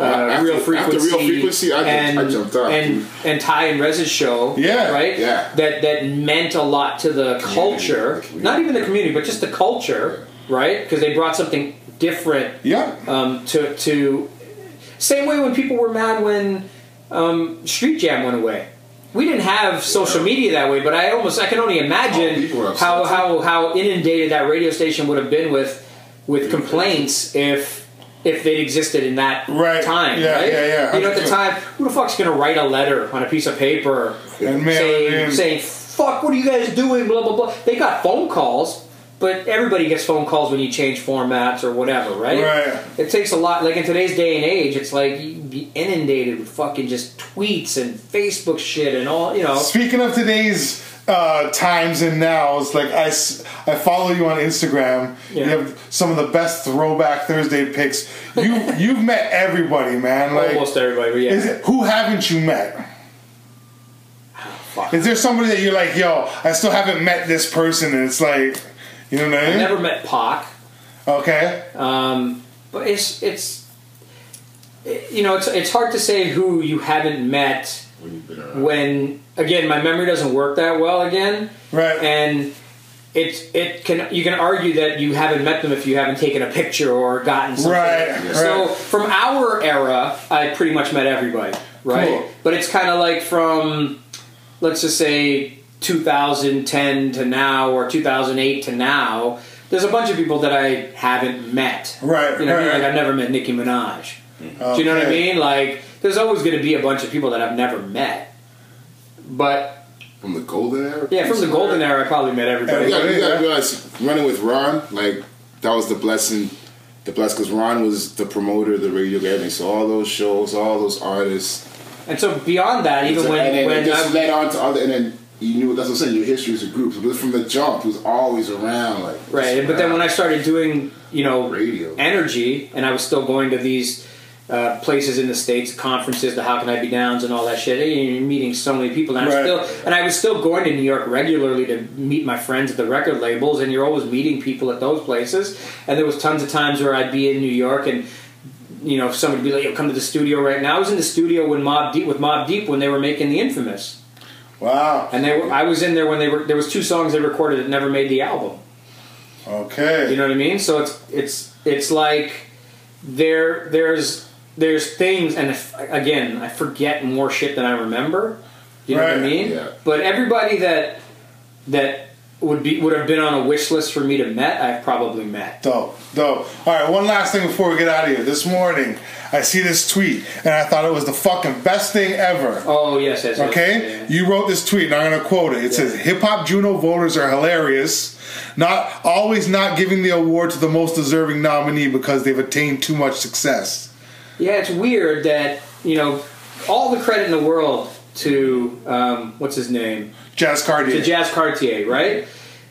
uh, After- Real after Frequency, Real Frequency, I jumped- and I jumped out, and and Ty and Rez's show, Yeah. right, Yeah. that that meant a lot to the culture, the not even the community, but just the culture, right? Because they brought something different yeah, um, to to same way when people were mad when um, Street Jam went away. We didn't have social media that way, but I almost I can only imagine people were upset how, how how inundated that radio station would have been with with complaints if if they'd existed in that Right. time. Yeah, right? yeah, yeah. You know, at the time, who the fuck's gonna write a letter on a piece of paper and saying saying fuck what are you guys doing blah blah blah they got phone calls but everybody gets phone calls when you change formats or whatever right Right. it takes a lot like in today's day and age it's like you be inundated with fucking just tweets and facebook shit and all you know Speaking of today's uh, times and nows, like I, I follow you on Instagram. You have some of the best throwback Thursday pics. You *laughs* you've met everybody, man. Like, almost everybody but yeah is it, who haven't you met? fuck. Is there somebody that you're like, yo, I still haven't met this person, and it's like, you know what I mean? i never met Pac. okay. Um, but it's it's it- you know it's it's hard to say who you haven't met When you've been around. when again my memory doesn't work that well again Right. and it's it can you can argue that you haven't met them if you haven't taken a picture or gotten something. Right, So from our era, I pretty much met everybody, right? Cool. But it's kind of like from let's just say 2010 to now or 2008 to now. There's a bunch of people that I haven't met. Right, You know, what I mean? right, like I've never met Nicki Minaj. Do you know what I mean? Like there's always going to be a bunch of people that I've never met. But From the golden era? yeah, from the golden era, I probably met everybody. Got, you got to realize, running with Ron, like, that was the blessing. The blessing, because Ron was the promoter of the radio guy, So all those shows, all those artists. And so beyond that, even and when then when it just I'm, led on to other, and then you knew, that's what I'm saying, your history as a group. But from the jump, he was always around, like. right, but then when I started doing you know Radio. energy, and I was still going to these uh, places in the states, conferences, the How Can I Be Downs, and all that shit. And you're meeting so many people, and I was Right. still and I was still going to New York regularly to meet my friends at the record labels, and you're always meeting people at those places. And there was tons of times where I'd be in New York and. You know, somebody would be like, "Yo, come to the studio right now." I was in the studio when Mobb Deep with Mobb Deep when they were making the Infamous, Wow. and they were. I was in there when they were. There was two songs they recorded that never made the album. Okay. You know what I mean? So it's it's it's like there there's there's things, and if, again, I forget more shit than I remember. You know what I mean? Yeah. But everybody that that would be would have been on a wish list for me to met, I've probably met. Dope, dope. All right, one last thing before we get out of here. This morning, I see this tweet, and I thought it was the fucking best thing ever. Oh yes, yes. yes, Okay, yeah. you wrote this tweet, and I'm gonna quote it. It says, "Hip hop Juno voters are hilarious. Not always not giving the award to the most deserving nominee because they've attained too much success." Yeah, it's weird that you know all the credit in the world to um, what's his name Jazz Cartier. to Jazz Cartier, right?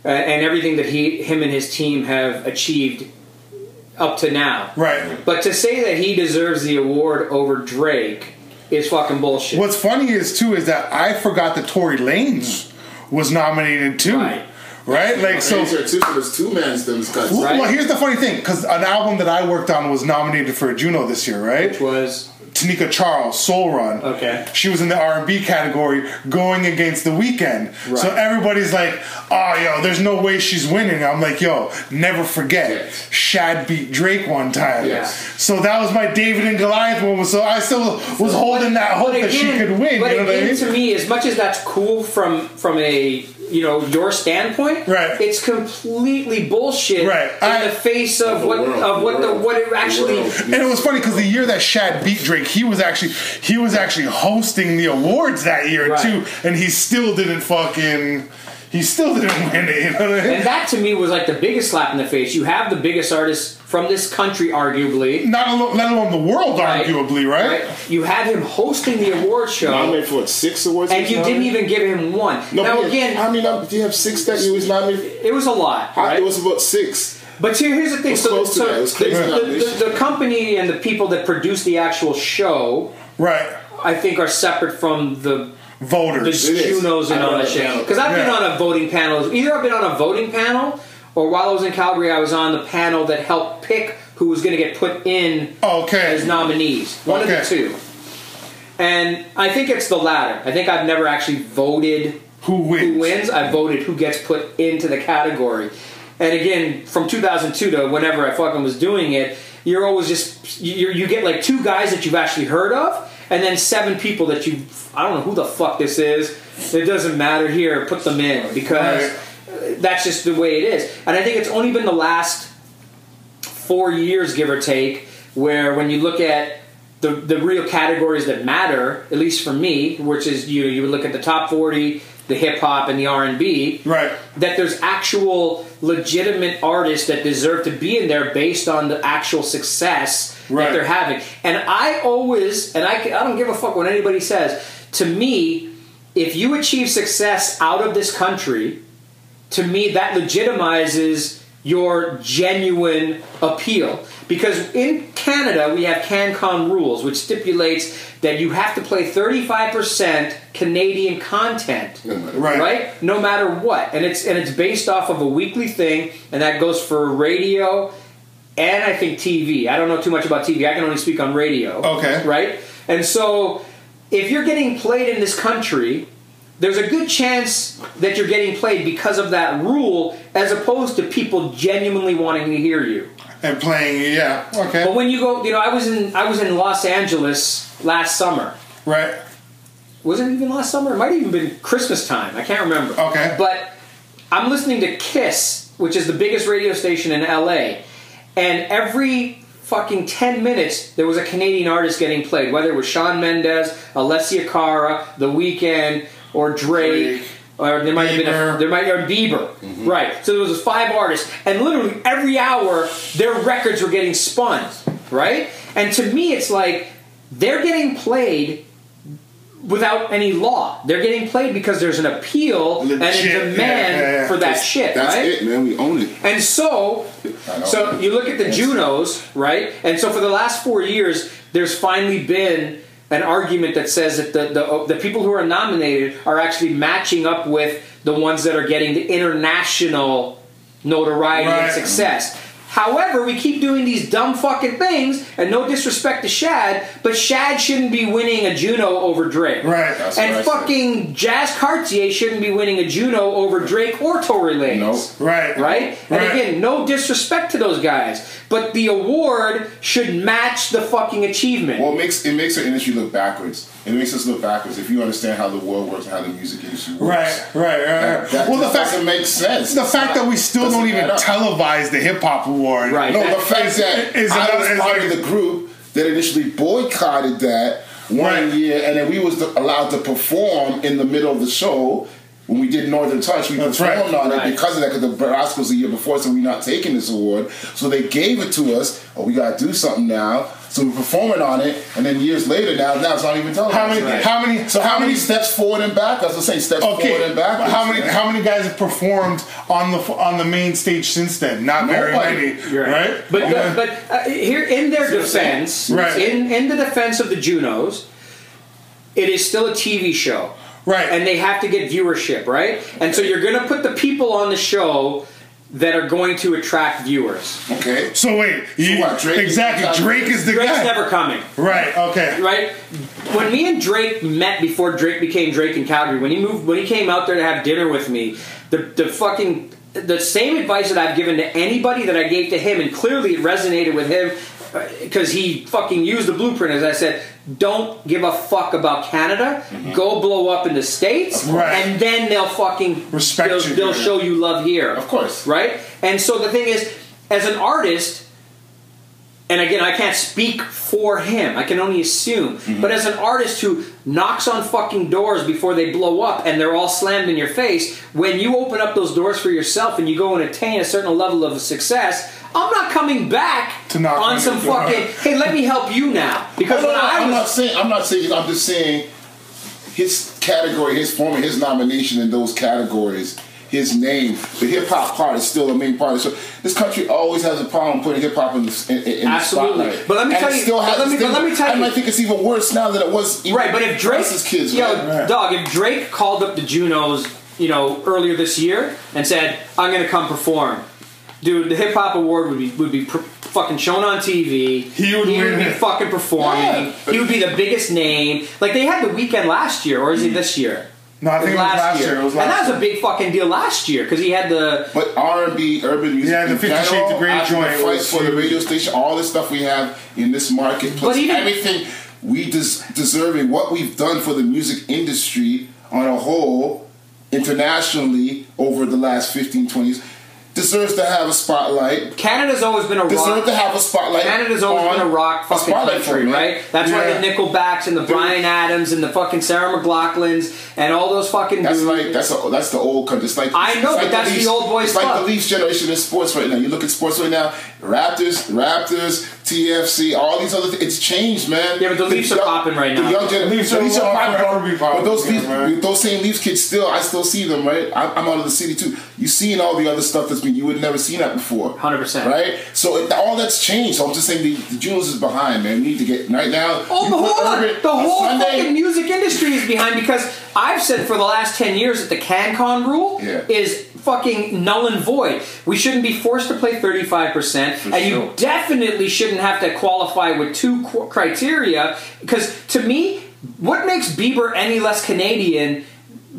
Uh, and everything that he, him, and his team have achieved up to now. right. But to say that he deserves the award over Drake is fucking bullshit. What's funny is too is that I forgot that Tory Lanez was nominated too. Right. Right? Like so. So, two, so there's two man's them cuts. Well, Right. well, here's the funny thing, because an album that I worked on was nominated for a Juno this year, right? Which was Tanika Charles, Soul Run. Okay. She was in the R and B category, going against the Weeknd. Right. So everybody's like, "Oh, yo, there's no way she's winning." I'm like, "Yo, never forget, Yes. Shad beat Drake one time." Yes. So that was my David and Goliath moment. So I still was holding that hope But that she again- could win. But You know what I mean? to me, as much as that's cool from from a you know your standpoint, Right. It's completely bullshit, Right. In I- the face of, Of the what world, of the what the world, what it actually. world. And it was funny because the year that Shad beat Drake, he was actually he was actually hosting the awards that year Right. too, and he still didn't fucking he still didn't *laughs* win it. You know what I mean? And that to me was like the biggest slap in the face. You have the biggest artist from this country, arguably. Not alone, let alone the world, right? arguably, right? You have him hosting the award show, Nominated for what, six awards? and you didn't even give him one. No, now again, how many? nom- Do you have six that he was nominated? it was a lot, right? It was about six. But here, here's the thing. was So, close to so that. It was the, crazy the, nomination. the, the company and the people that produce the actual show, Right. I think, are separate from the the Voters. It is. Junos and all know that that shit. Because I've been on a voting panel. Either I've been on a voting panel, or while I was in Calgary, I was on the panel that helped pick who was going to get put in Okay. as nominees. One of the two. And I think it's the latter. I think I've never actually voted Who wins? who wins. I voted who gets put into the category. And again, from 2002 to whenever I fucking was doing it, you're always just you you get like two guys that you've actually heard of, and then seven people that you I don't know who the fuck this is. It doesn't matter here. Put them in because that's just the way it is. And I think it's only been the last four years, give or take, where when you look at the, the real categories that matter, at least for me, which is you know, you would look at the top forty, the hip hop, and the R and B, Right. that there's actual legitimate artists that deserve to be in there based on the actual success Right. that they're having. And I always, and I, I don't give a fuck what anybody says. To me, if you achieve success out of this country, to me that legitimizes your genuine appeal. Because in Canada we have CanCon rules which stipulates that you have to play 35% Canadian content No Right. right? No matter what. And it's and it's based off of a weekly thing and that goes for radio and I think TV I don't know too much about TV I can only speak on radio Okay. right? And so if you're getting played in this country there's a good chance that you're getting played because of that rule as opposed to people genuinely wanting to hear you And playing, yeah. Okay. but when you go you know i was in i was in los angeles last summer right. was it even last summer it might have even been christmas time i can't remember Okay. but i'm listening to kiss which is the biggest radio station in la and every fucking 10 minutes there was a canadian artist getting played whether it was shawn mendes alessia cara the weeknd or drake, Drake, or there might have been a, Bieber. there might or Bieber, mm-hmm. right? So there was five artists, and literally every hour their records were getting spun, right? And to me, it's like they're getting played without any law. They're getting played because there's an appeal and a demand yeah, yeah, yeah. for that That's- shit, That's right? it, man. We own it. And so, so you look at the Junos, right? And so for the last four years, there's finally been an argument that says that the, the, uh, the people who are nominated are actually matching up with the ones that are getting the international notoriety and success. However, we keep doing these dumb fucking things, and no disrespect to Shad, but Shad shouldn't be winning a Juno over Drake. Right. That's And said. fucking Jazz Cartier shouldn't be winning a Juno over Drake or Tory Lanez Nope. Right. right? And Right. again, no disrespect to those guys, but the award should match the fucking achievement. Well, it makes it makes our industry look backwards It makes us look backwards if you understand how the world works and how the music industry works. Right, right, right. That, that well, the fact doesn't make sense. the fact that we still don't even add up. televise the hip hop award. Right. No, That- the fact that is I was is part like- of the group that initially boycotted that one Right. year, and then we was allowed to perform in the middle of the show. When we did Northern Touch, we That's performed right. on it Right. because of that. Because the Oscars the year before, so we're not taking this award. So they gave it to us. Oh, we got to do something now. So we're performing on it, and then years later, now now it's not even televised. How many? Right. How many? So how many steps forward and back? I was gonna say steps Okay. forward and back. How many? How many guys have performed on the on the main stage since then? Not very many, You're right? But Yeah. but uh, here in their defense, Right. in in the defense of the Junos, it is still a TV show. Right. And they have to get viewership, right? And so you're going to put the people on the show that are going to attract viewers. Okay. so wait, you, what, Drake exactly. the guy? Drake is the guy. Drake's guy. never coming. right. Okay. right? When me and Drake met before Drake became Drake in Calgary, when he moved, when he came out there to have dinner with me, the the fucking the same advice that I've given to anybody that I gave to him, and clearly it resonated with him because he fucking used the blueprint. As I said, don't give a fuck about Canada. Go blow up in the states, and then they'll fucking Respect they'll, you, They'll show you love here, Of course. right? And so the thing is, as an artist, and again, I can't speak for him. I can only assume. Mm-hmm. But as an artist who knocks on fucking doors before they blow up and they're all slammed in your face, when you open up those doors for yourself and you go and attain a certain level of success, I'm not coming back To knock on some fucking. Hey, let me help you now because No, no, I I'm not saying. I'm not saying. I'm just saying his category, his form, his nomination in those categories, his name, the hip hop part is still a main part. So this country always has a problem putting hip hop in the in, in Absolutely. the spotlight. But let me And tell you- still has let me- let me tell I you- might think it's even worse now than it was. Even Right, but if Drake's kids, yo, right? dog, if Drake called up the Junos, you know, earlier this year and said, "I'm going to come perform," dude, the hip hop award would be would be pr- fucking shown on TV. He would win be it. fucking performing. Yeah. He would be the biggest name. Like they had the Weeknd last year, or is it mm. this year? No, I think it was last year. It was last and that was a big fucking deal last year because he had the. But R and B, urban music, Yeah, the in 50 Shades general, of Grey after the joint fight for the radio station, all the stuff we have in this market, plus But even- everything we des- deserving, what we've done for the music industry on a whole, internationally over the last 15, 20 years, deserves to have a spotlight. Canada's always been a Deserves rock. to have a spotlight. Canada's always been a rock fucking spotlight country, right? That's why the Nickelbacks and the Bryan Adams and the fucking Sarah McLachlans and all those fucking That's dudes. like that's a, that's the old country. It's like I know, like but that's the Leafs- old boy It's like the Leafs generation in sports right now. You look at sports right now. Raptors, Raptors, TFC, all these other. things. It's changed, man. Yeah, but the Leafs are popping right the now. young gen- Leafs the are Leafs will popping, forever popping, But those yeah, Leafs, those same Leafs kids still, I still see them, right? I'm, I'm out of the city too. You seeing all the other stuff that's been you would never seen that before. 100%. Right. So it, all that's changed. So I'm just saying the, the Jules is behind, man. We need to get right now. Oh, you but hold on. The whole Sunday- fucking music industry is behind because I've said for the last 10 years that the CanCon rule Yeah. is fucking null and void. We shouldn't be forced to play 35%, and you definitely shouldn't have to qualify with two qu- criteria because to me, what makes Bieber any less Canadian?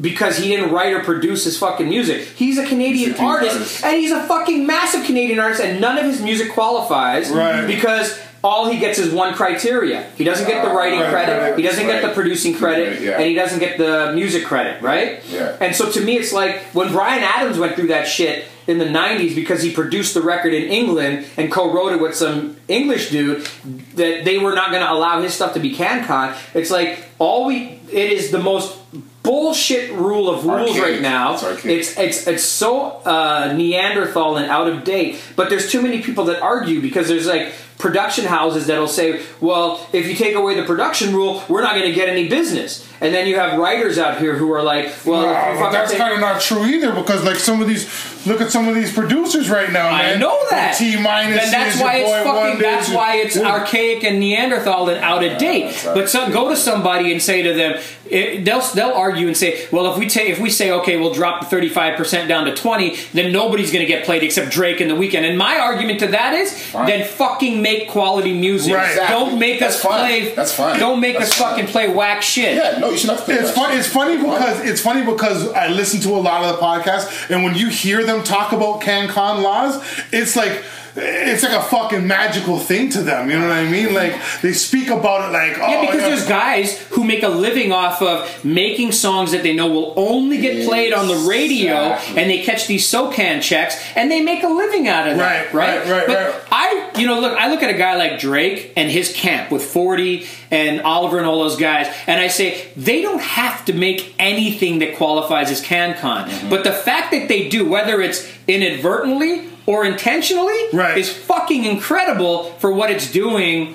Because he didn't write or produce his fucking music. He's a Canadian He's a artist, artist. and he's a fucking massive Canadian artist, and none of his music qualifies Right. because all he gets is one criteria. He doesn't get the writing Right, credit, right, he doesn't get the producing credit, Right, yeah. and he doesn't get the music credit, right? Yeah. And so to me, it's like when Bryan Adams went through that shit in the 90s because he produced the record in England and co-wrote it with some English dude that they were not going to allow his stuff to be CanCon. It's like all we it is the most bullshit rule of rules Archaic. right now. It's. It's it's it's so uh, Neanderthal and out of date. But there's too many people that argue because there's like production houses that'll say, well, if you take away the production rule, we're not going to get any business. And then you have writers out here who are like, well, if Wow, you but that's take- kind of not true either because like some of these look at some of these producers right now I know that. T minus Then that's why it's fucking. That's why it's archaic and Neanderthal and out of date. But some, go to somebody and say to them, it, they'll they'll argue and say, well, if we take if we say okay, we'll drop the thirty five percent down to twenty, then nobody's going to get played except Drake in the Weeknd. And my argument to that is, then fucking make quality music. Right. Exactly. Don't make That's us fine. play. That's fine. Don't make That's us fucking play whack shit. Yeah, no, you should not It's that fun. It's funny because it's funny because I listen to a lot of the podcasts, and when you hear them talk about CanCon laws, it's like it's like a fucking magical thing to them. You know what I mean? Like they speak about it like oh Yeah, because there's guys who make a living off of making songs that they know will only get played on the radio, Exactly. and they catch these SOCAN checks, and they make a living out of that. Right, right, right, But right. I, you know, look, I look at a guy like Drake and his camp with 40 and Oliver and all those guys, and I say they don't have to make anything that qualifies as CanCon. Mm-hmm. But the fact that they do, whether it's inadvertently or intentionally, Right. is fucking incredible for what it's doing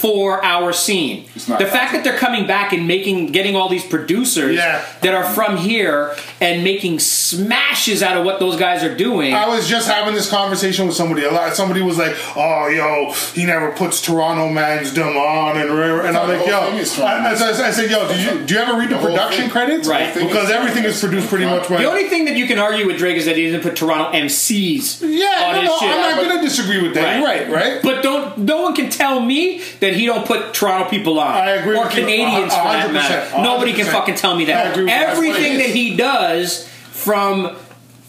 for our scene. It's not The fact that they're coming back and making, getting all these producers Yeah. that are from here and making smashes out of what those guys are doing. I was just having this conversation with somebody. A lot. Somebody was like, "Oh, yo, he never puts Toronto man's them on," and and I'm like, "Yo," I, I, said- I said, "Yo, do you do you ever read the The production thing- credits? Right. Because everything is produced pretty much by." the only thing that you can argue with Drake is that he doesn't put Toronto MCs yeah, on no, his no, shit. I'm not But- gonna disagree with that. You're right, right? But don't no one can tell me that he don't put Toronto people on. I agree Or with you. Canadians A- a for that hundred matter. percent. Nobody hundred can fucking tell me I that. agree with. Everything that he does from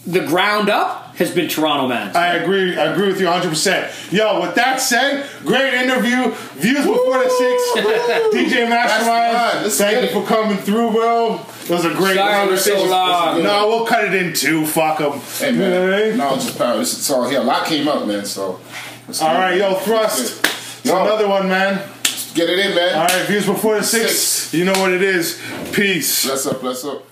the ground up has been Toronto man. I agree. I agree with you 100. percent Yo, with that said, great interview. Views before the six. *laughs* DJ That's Mastermind, thank get you for coming through, bro. It was a great Sorry it was so conversation. long. No, we'll cut it in two. Fuck them. Hey man, no, it's just power. It's, it's all here. A lot came up, man. So let's All get right, it. yo, thrust. Yo. another one, man. Get it in, man. All right, views before the six. Six. You know what it is. Peace. Bless up, bless up.